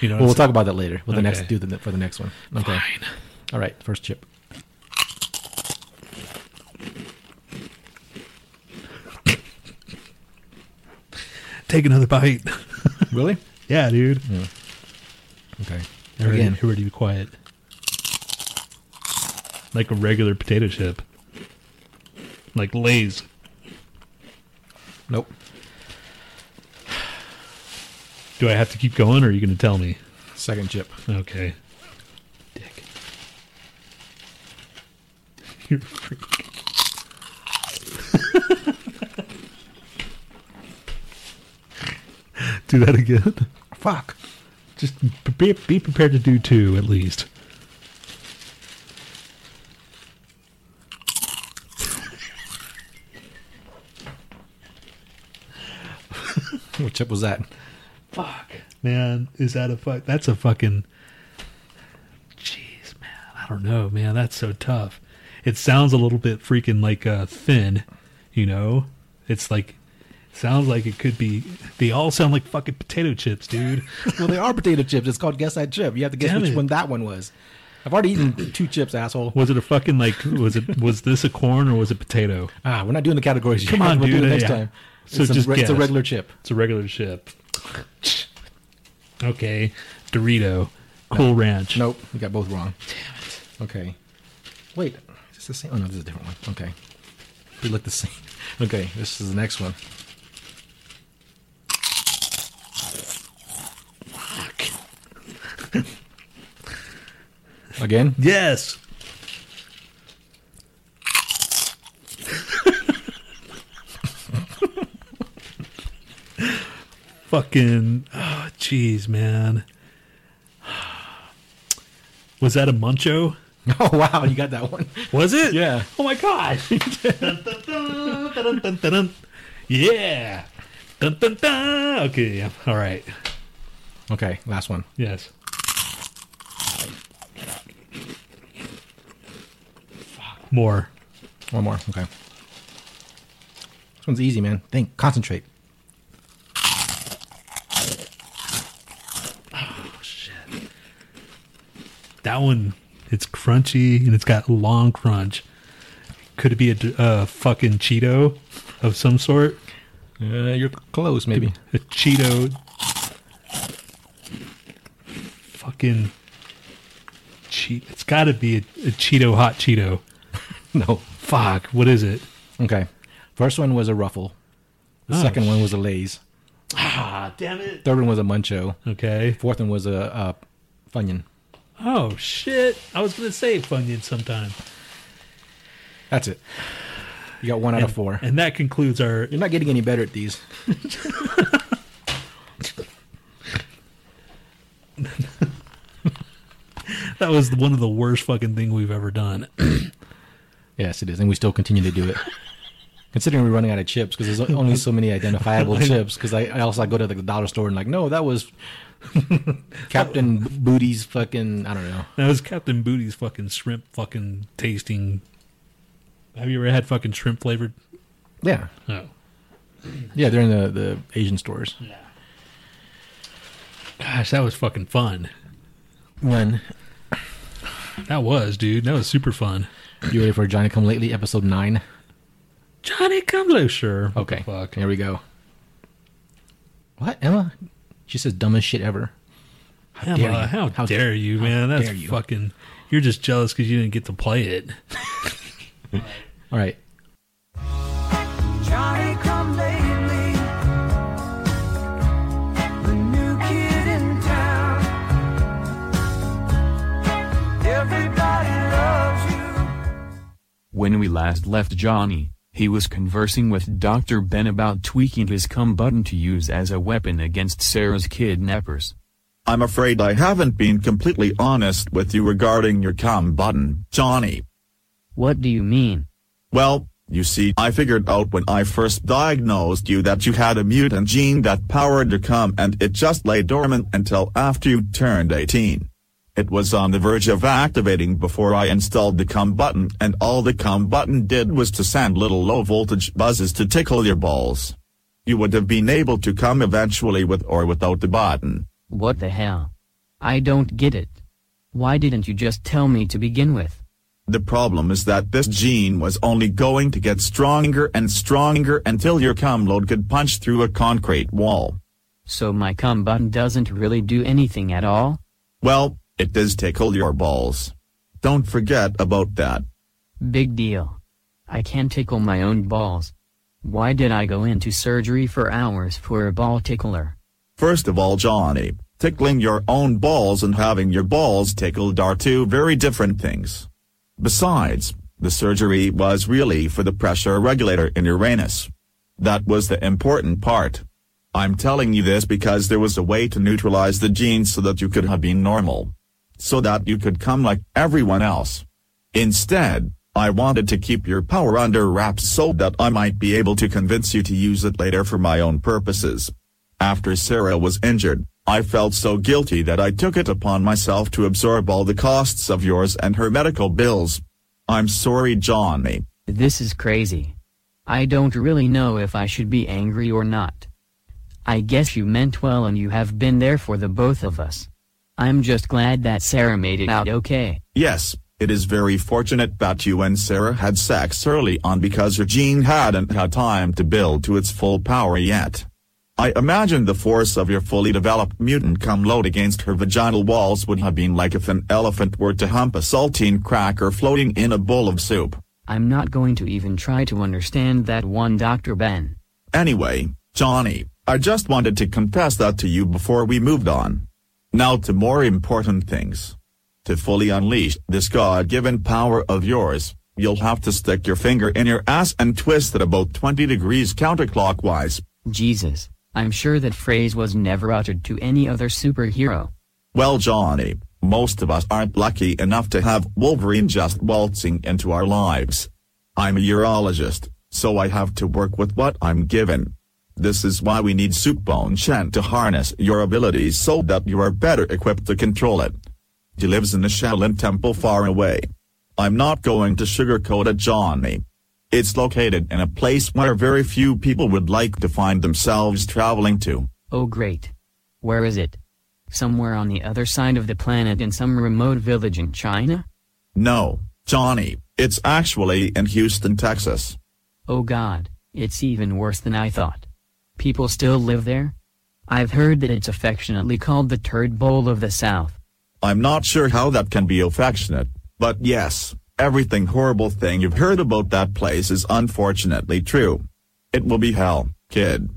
You know. well, we'll I'm talk about that later. With the next do the for the next one. Okay. Fine. All right, first chip. Take another bite. Really? yeah, dude. Okay. Everybody, Again. everybody be quiet. Like a regular potato chip. Like Lay's. Nope. Do I have to keep going, or are you going to tell me? Second chip. Okay. Dick. You're a freak. do that again. Fuck. Just be, be prepared to do two at least. What chip was that? Fuck, man, is that a fuck? That's a fucking. Jeez, man, I don't know, man. That's so tough. It sounds a little bit freaking like uh, thin, you know. It's like sounds like it could be. They all sound like fucking potato chips, dude. well, they are potato chips. It's called Guess That Chip. You have to guess Damn which it. one that one was. I've already eaten two chips, asshole. Was it a fucking like? Was it was this a corn or was it potato? Ah, we're not doing the categories. Come yet. on, we'll dude. Do it next Yeah. time. So it's, a, just it's a regular chip. It's a regular chip. Okay, Dorito, Cool Ranch. Nope, we got both wrong. Damn it. Okay. Wait, is this the same? Oh no, this is a different one. Okay. They look the same. Okay, this is the next one. Again? Yes. Fucking, oh, jeez, man. Was that a Muncho? Oh wow, you got that one. Was it? Yeah. Oh my god. Yeah. Dun, dun, dun. Okay. yeah. All right. Okay, last one. Yes. More. One more. Okay. This one's easy, man. Think. Concentrate. Oh, shit. That one, it's crunchy and it's got long crunch. Could it be a, uh, fucking Cheeto of some sort? Uh, you're close, maybe. A Cheeto. Fucking. Cheat. It's got to be a, a Cheeto hot Cheeto. No. Fuck. What is it? Okay. First one was a ruffle. The Oh, second one was a Lay's. Ah, damn it. Third one was a Muncho. Okay. Fourth one was a, a Funyun. Oh shit! I was gonna say Funyun sometime. That's it. You got one out and, of four. and that concludes our. You're not getting any better at these. That was one of the worst fucking thing we've ever done. Yes, it is, and we still continue to do it. Considering we're running out of chips because there's only so many identifiable chips. Because I, I also I go to the dollar store and like, no, that was Captain Booty's fucking. I don't know. That was Captain Booty's fucking shrimp fucking tasting. Have you ever had fucking shrimp flavored? Yeah, No. Oh. yeah, they're in the the Asian stores. Yeah. Gosh, that was fucking fun. When That was, dude. That was super fun. You ready for Johnny Come Lately episode nine? Johnny Come Low, sure. What Okay, fuck. here we go. What Emma? She says dumbest shit ever. Emma, dare you. how, How dare you, how man? That's you. fucking. You're just jealous because you didn't get to play it. All right, When we last left Johnny, he was conversing with Dr. Ben about tweaking his cum button to use as a weapon against Sarah's kidnappers. I'm afraid I haven't been completely honest with you regarding your cum button, Johnny. What do you mean? Well, you see, I figured out when I first diagnosed you that you had a mutant gene that powered your cum and it just lay dormant until after you turned 18. It was on the verge of activating before I installed the cum button and all the cum button did was to send little low voltage buzzes to tickle your balls. You would have been able to come eventually with or without the button. What the hell? I don't get it. Why didn't you just tell me to begin with? The problem is that this gene was only going to get stronger and stronger until your cum load could punch through a concrete wall. So my cum button doesn't really do anything at all? Well, it does tickle your balls. Don't forget about that. Big deal. I can tickle my own balls. Why did I go into surgery for hours for a ball tickler? First of all, Johnny, tickling your own balls and having your balls tickled are two very different things. Besides, The surgery was really for the pressure regulator in Uranus. That was the important part. I'm telling you this because there was a way to neutralize the genes so that you could have been normal. So that you could come like everyone else. Instead, I wanted to keep your power under wraps so that I might be able to convince you to use it later for my own purposes. After Sarah was injured, I felt so guilty that I took it upon myself to absorb all the costs of yours and her medical bills. I'm sorry, Johnny. This is crazy. I don't really know if I should be angry or not. I guess you meant well and you have been there for the both of us. I'm just glad that Sarah made it out okay. Yes, it is very fortunate that you and Sarah had sex early on because your gene hadn't had time to build to its full power yet. I imagine the force of your fully developed mutant cum load against her vaginal walls would have been like if an elephant were to hump a saltine cracker floating in a bowl of soup. I'm not going to even try to understand that one Dr. Ben. Anyway, Johnny, I just wanted to confess that to you before we moved on. Now to more important things. To fully unleash this God-given power of yours, you'll have to stick your finger in your ass and twist it about 20 degrees counterclockwise. Jesus, I'm sure that phrase was never uttered to any other superhero. Well Johnny, most of us aren't lucky enough to have Wolverine just waltzing into our lives. I'm a urologist, so I have to work with what I'm given. This is why we need Soupbone Chen to harness your abilities so that you are better equipped to control it. He lives in the Shaolin Temple far away. I'm not going to sugarcoat it Johnny. It's located in a place where very few people would like to find themselves traveling to. Oh great. Where is it? Somewhere on the other side of the planet in some remote village in China? No, Johnny, it's actually in Houston, Texas. Oh god, it's even worse than I thought. People still live there? I've heard that it's affectionately called the Turd Bowl of the South. I'm not sure how that can be affectionate, but yes, everything horrible thing you've heard about that place is unfortunately true. It will be hell, kid.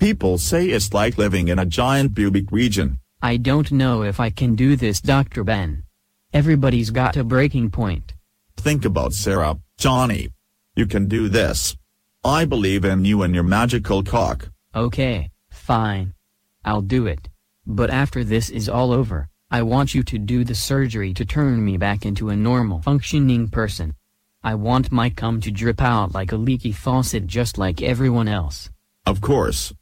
People say it's like living in a giant pubic region. I don't know if I can do this, Dr. Ben. Everybody's got a breaking point. Think about Sarah, Johnny. You can do this. I believe in you and your magical cock. Okay, fine. I'll do it. But after this is all over, I want you to do the surgery to turn me back into a normal functioning person. I want my cum to drip out like a leaky faucet just like everyone else. Of course.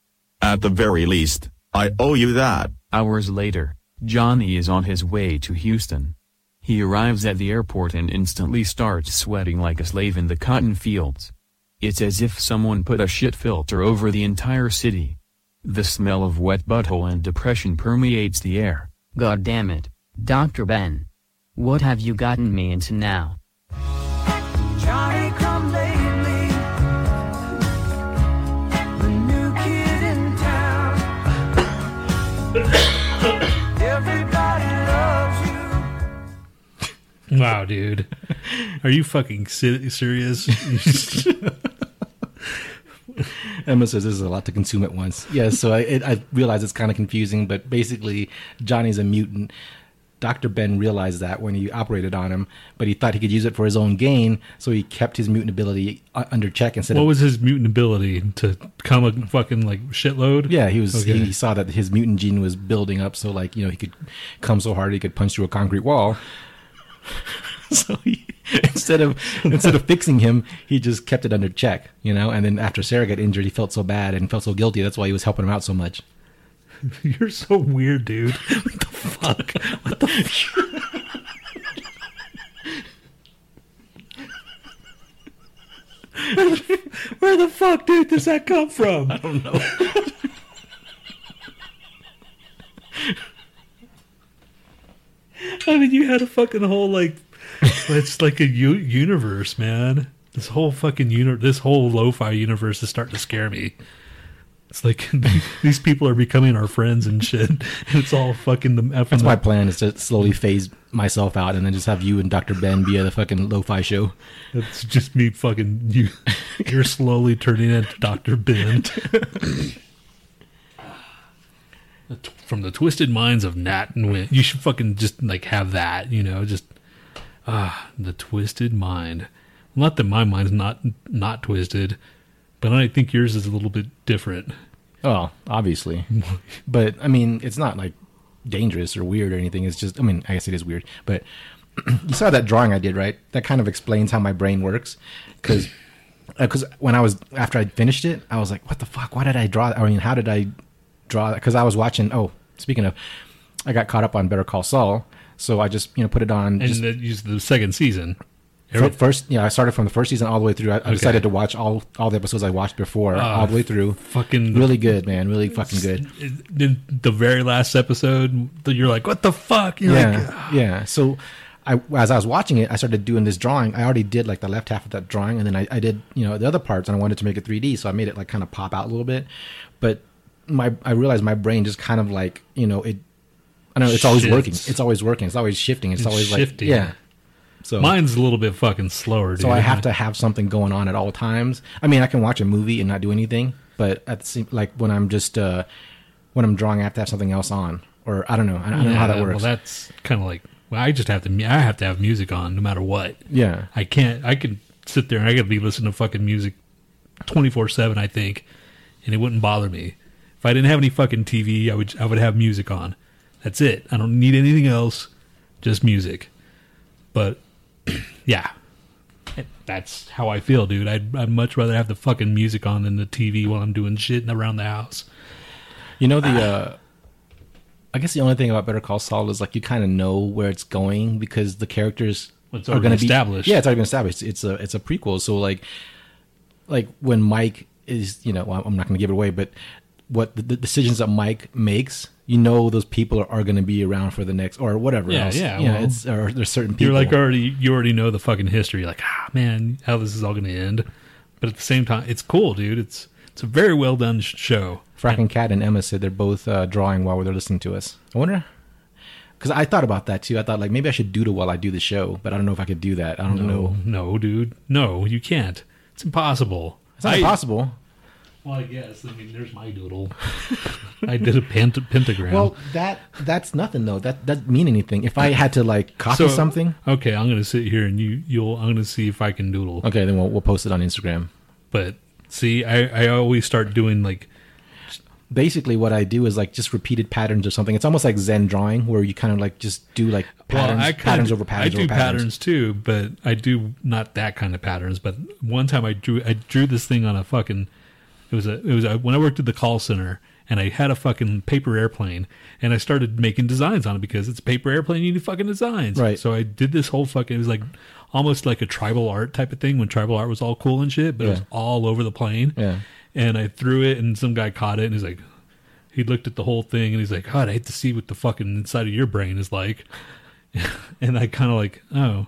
At the very least, I owe you that. Hours later, Johnny is on his way to Houston. He arrives at the airport and instantly starts sweating like a slave in the cotton fields. It's as if someone put a shit filter over the entire city. The smell of wet butthole and depression permeates the air. God damn it, Dr. Ben. What have you gotten me into now? Johnny come lately. The new kid in town. Everybody loves you. Wow, dude. Are you fucking serious? Emma says this is a lot to consume at once. Yes, so I, it, I realize it's kind of confusing, but basically, Johnny's a mutant. Dr. Ben realized that when he operated on him, but he thought he could use it for his own gain, so he kept his mutant ability uh, under check instead what of. was his mutant ability to come a fucking like shitload? yeah, he was. Okay. He saw that his mutant gene was building up, so like you know he could come so hard he could punch through a concrete wall. so he, instead of instead of fixing him, he just kept it under check, you know. And then after Sarah got injured, he felt so bad and felt so guilty. That's why he was helping him out so much. You're so weird, dude. What the fuck? What the Where the fuck, dude, does that come from? I don't know. I mean, you had a fucking whole like, it's like a u- universe, man. This whole fucking uni- this whole lo-fi universe is starting to scare me. It's like these people are becoming our friends and shit. And it's all fucking the effing. That's my plan is to slowly phase myself out and then just have you and Dr. Ben be the fucking lo-fi show. It's just me fucking you. You're slowly turning into Doctor Ben. From the twisted minds of Nat and Win. You should fucking just like have that, you know, just ah, the twisted mind. Not that my mind's not not twisted, but I think yours is a little bit different. Oh, obviously. but I mean, it's not like dangerous or weird or anything. It's just, I mean, I guess it is weird. But you saw that drawing I did, right? That kind of explains how my brain works. Because because when I was after I finished it, I was like, "What the fuck? Why did I draw? That? I mean, how did I draw that?" Because I was watching. Oh, speaking of, I got caught up on Better Call Saul, so I just you know put it on. And just, used the second season. Fir- first, yeah, I started from the first season all the way through. I, I Okay. decided to watch all all the episodes I watched before, Ah, all the way through. fucking- really good, man. Really fucking good. The very last episode, you're like, "What the fuck?" You're yeah, like, yeah. So, I as I was watching it, I started doing this drawing. I already did like the left half of that drawing, and then I, I did you know the other parts, and I wanted to make it 3D, so I made it like kind of pop out a little bit. But my I realized my brain just kind of like you know it. I know it's always working. It's always working. It's always shifting. It's, It's always shifting. like yeah. So Mine's a little bit fucking slower, dude. so I have to have something going on at all times. I mean, I can watch a movie and not do anything, but at the same, like when I'm just uh when I'm drawing, I have to have something else on, or I don't know. I, I don't know how that Yeah, works. Well, that's kind of like well, I just have to. I have to have music on no matter what. Yeah. I can't. I can sit there and I could be listening to fucking music twenty four seven. I think, and it wouldn't bother me if I didn't have any fucking TV. I would. I would have music on. That's it. I don't need anything else. Just music. But yeah, that's how I feel, dude. I'd, I'd much rather have the fucking music on than the TV while I'm doing shit around the house. You know the. uh I guess the only thing about Better Call Saul is like you kind of know where it's going because the characters It's are going to be established. Yeah, it's already been established. It's a it's a prequel, so like like when Mike is you know well, I'm not going to give it away, but what the, the decisions that Mike makes, you know, those people are, are going to be around for the next or whatever Yeah, else. yeah, know, well, it's or there's certain people. You're like already you already know the fucking history. You're like ah man, how this is all going to end. But at the same time, it's cool, dude. It's it's a very well done sh- show. Frack and Cat and Emma said they're both uh, drawing while they're listening to us. I wonder. Because I thought about that too. I thought like maybe I should doodle while I do the show, but I don't know if I could do that. I don't No, know. no, dude, no, you can't. It's impossible. It's not I- impossible. Well, I guess. I mean, there's my doodle. I did a pent- pentagram. Well, that that's nothing though. That doesn't mean anything. If I had to like copy So, something, Okay, I'm gonna sit here and you you'll I'm gonna see if I can doodle. okay, then we'll we'll post it on Instagram. But see, I I always start doing like Basically, what I do is like just repeated patterns or something. It's almost like Zen drawing, where you kind of like just do like patterns, well, I kinda- patterns over patterns I do over patterns. patterns too, but I do not that kind of patterns. But one time I drew I drew this thing on a fucking it was a it was a, when I worked at the call center and I had a fucking paper airplane and I started making designs on it because it's a paper airplane you need fucking designs Right. So I did this whole fucking it was like almost like a tribal art type of thing when tribal art was all cool and shit, but it was all over the plane. Yeah. And I threw it and some guy caught it and he's like he looked at the whole thing and he's like, God, I hate to see what the fucking inside of your brain is like. and I kind of like, oh,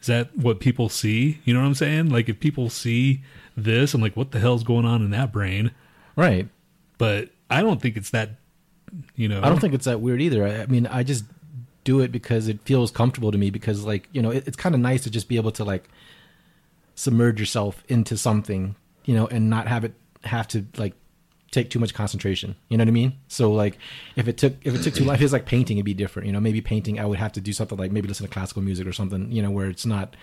is that what people see? You know what I'm saying? Like, if people see this, I'm like, what the hell's going on in that brain? Right. But I don't think it's that, you know. I don't think it's that weird either. I, I mean, I just do it because it feels comfortable to me. Because like you know, it, it's kind of nice to just be able to like submerge yourself into something, you know, and not have it have to like take too much concentration. You know what I mean? So like, if it took if it took too long, if it's like painting, it'd be different. You know, maybe painting, I would have to do something like maybe listen to classical music or something. You know, where it's not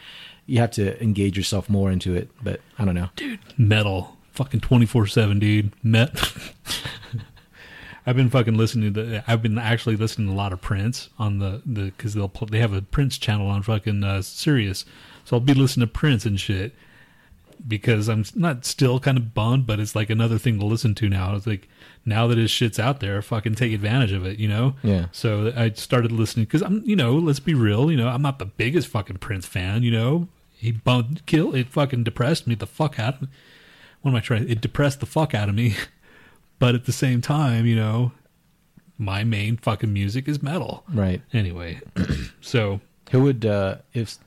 you have to engage yourself more into it. But I don't know, dude. Metal, fucking twenty four seven, dude. Met. I've been fucking listening to. I've been actually listening to a lot of Prince on the the because they'll they have a Prince channel on fucking uh, Sirius, so I'll be listening to Prince and shit because I'm not still kind of bummed, but it's like another thing to listen to now. It's like now that his shit's out there, fucking take advantage of it, you know? Yeah. So I started listening because I'm, you know, let's be real, you know, I'm not the biggest fucking Prince fan, you know. He bummed, kill, it fucking depressed me the fuck out of me. What am I trying? It depressed the fuck out of me, but at the same time, you know, my main fucking music is metal. right? Anyway, so Who would uh if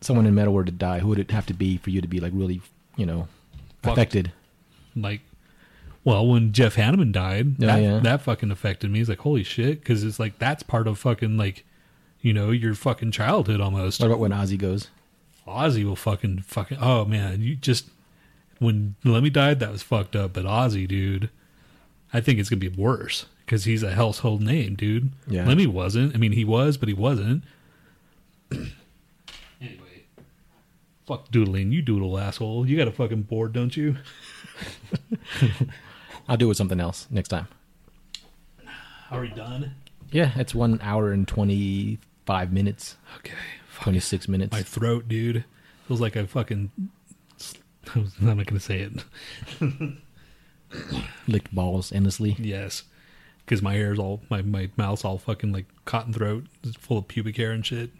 someone in metal were to die? Who would it have to be for you to be like really, you know, Fucked. affected? like well when jeff hanneman died Oh, that, yeah. that fucking affected me it's like holy shit because it's like that's part of fucking like you know your fucking childhood almost What about when Ozzy goes? ozzy will fucking fucking oh man you just when lemmy died that was fucked up but ozzy dude i think it's gonna be worse because he's a household name dude Yeah. lemmy wasn't i mean he was but he wasn't Fuck doodling. You doodle, asshole. You got a fucking board, don't you? I'll do it with something else next time. Are we done? Yeah, it's one hour and twenty five minutes. Okay. Twenty six minutes. My throat, dude. Feels like I fucking. I'm not going to say it. Licked balls endlessly. Yes. Because my hair's all, my, my mouth's all fucking like cotton throat, full of pubic hair and shit.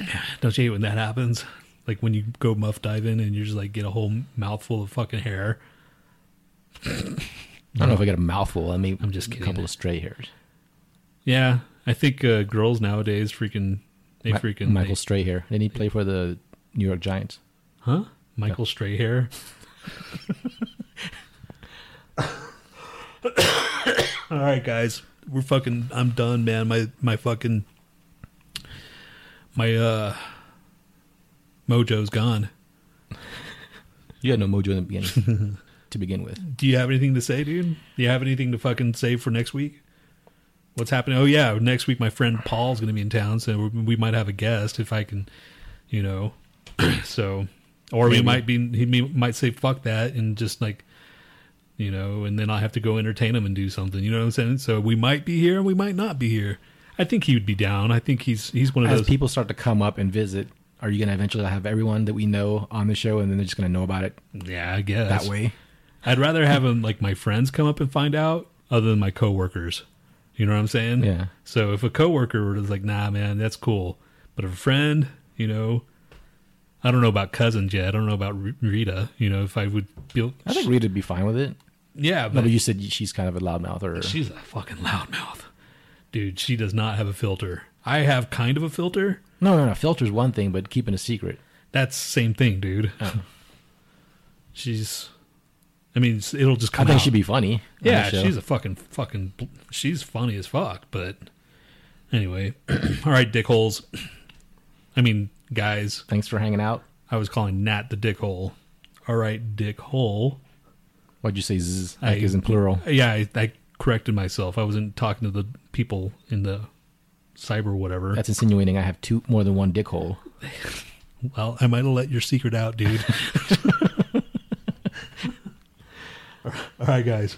Don't you hate when that happens? Like when you go muff diving and you just like get a whole mouthful of fucking hair. I don't know if I got a mouthful. I mean, I'm just a couple of stray hairs. Yeah, I think uh, girls nowadays freaking they Ma- freaking Michael they- Strahair. Didn't he play for the New York Giants? huh? Michael Strahair. All right, guys, we're fucking. I'm done, man. My my fucking my uh mojo's gone. You had no mojo in the beginning to begin with. Do you have anything to say, dude? Do you have anything to fucking say for next week? What's happening? Oh yeah, next week my friend Paul's going to be in town, so we we might have a guest if I can, you know. so, or we might be he might say fuck that and just like, you know, and then I have to go entertain him and do something. You know what I'm saying? So we might be here, and we might not be here. I think he would be down. I think he's he's one of those As those. people start to come up and visit, are you going to eventually have everyone that we know on the show, and then they're just going to know about it? Yeah, I guess that way. I'd rather have him like my friends come up and find out, other than my coworkers. You know what I'm saying? Yeah. So if a coworker was like, "Nah, man, that's cool," but if a friend, you know, I don't know about cousins yet. I don't know about R- Rita. You know, if I would feel, I think Rita would be fine with it. yeah, No, but but you said she's kind of a loudmouth, or she's a fucking loudmouth, dude. She does not have a filter. I have kind of a filter. no, no, no. Filter's one thing, but keeping a secret. That's same thing, dude. Oh. She's. I mean, it'll just I come think out. she'd be funny. Yeah, she's a fucking fucking. She's funny as fuck. But anyway, all right, dickholes. I mean, guys. Thanks for hanging out. I was calling Nat the dickhole. All right, dickhole. What'd you say? Zzz, like is in plural. Yeah, I, I corrected myself. I wasn't talking to the people in the cyber whatever. That's insinuating I have two more than one dick hole. well, I might have let your secret out, dude. all right, guys.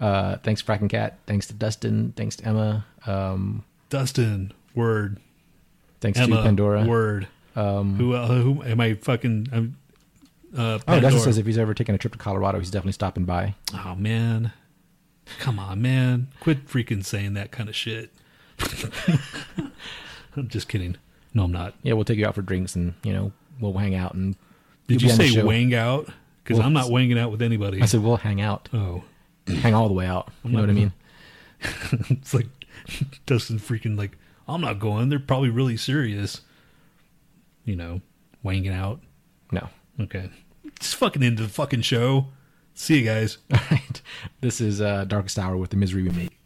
Uh, thanks, Fracking Cat. Thanks to Dustin. Thanks to Emma. Um, Dustin, word. thanks Emma, to Pandora. word. Um, Who? Uh, who am I? Fucking. I'm, uh, oh, Pandora. Dustin says if he's ever taking a trip to Colorado, he's definitely stopping by. Oh man, come on, man! Quit freaking saying that kind of shit. I'm just kidding. No, I'm not. Yeah, we'll take you out for drinks and you know we'll hang out and. Did you be on the say wang out? Because Well, I'm not wanging out with anybody. I said we'll hang out. Oh, hang all the way out. You I'm know what I mean? it's like Dustin freaking like I'm not going. They're probably really serious. You know, wanging out. No. Okay. Just fucking into the fucking show. See you guys. All right. This is uh, Darkest Hour with the Misery We Make.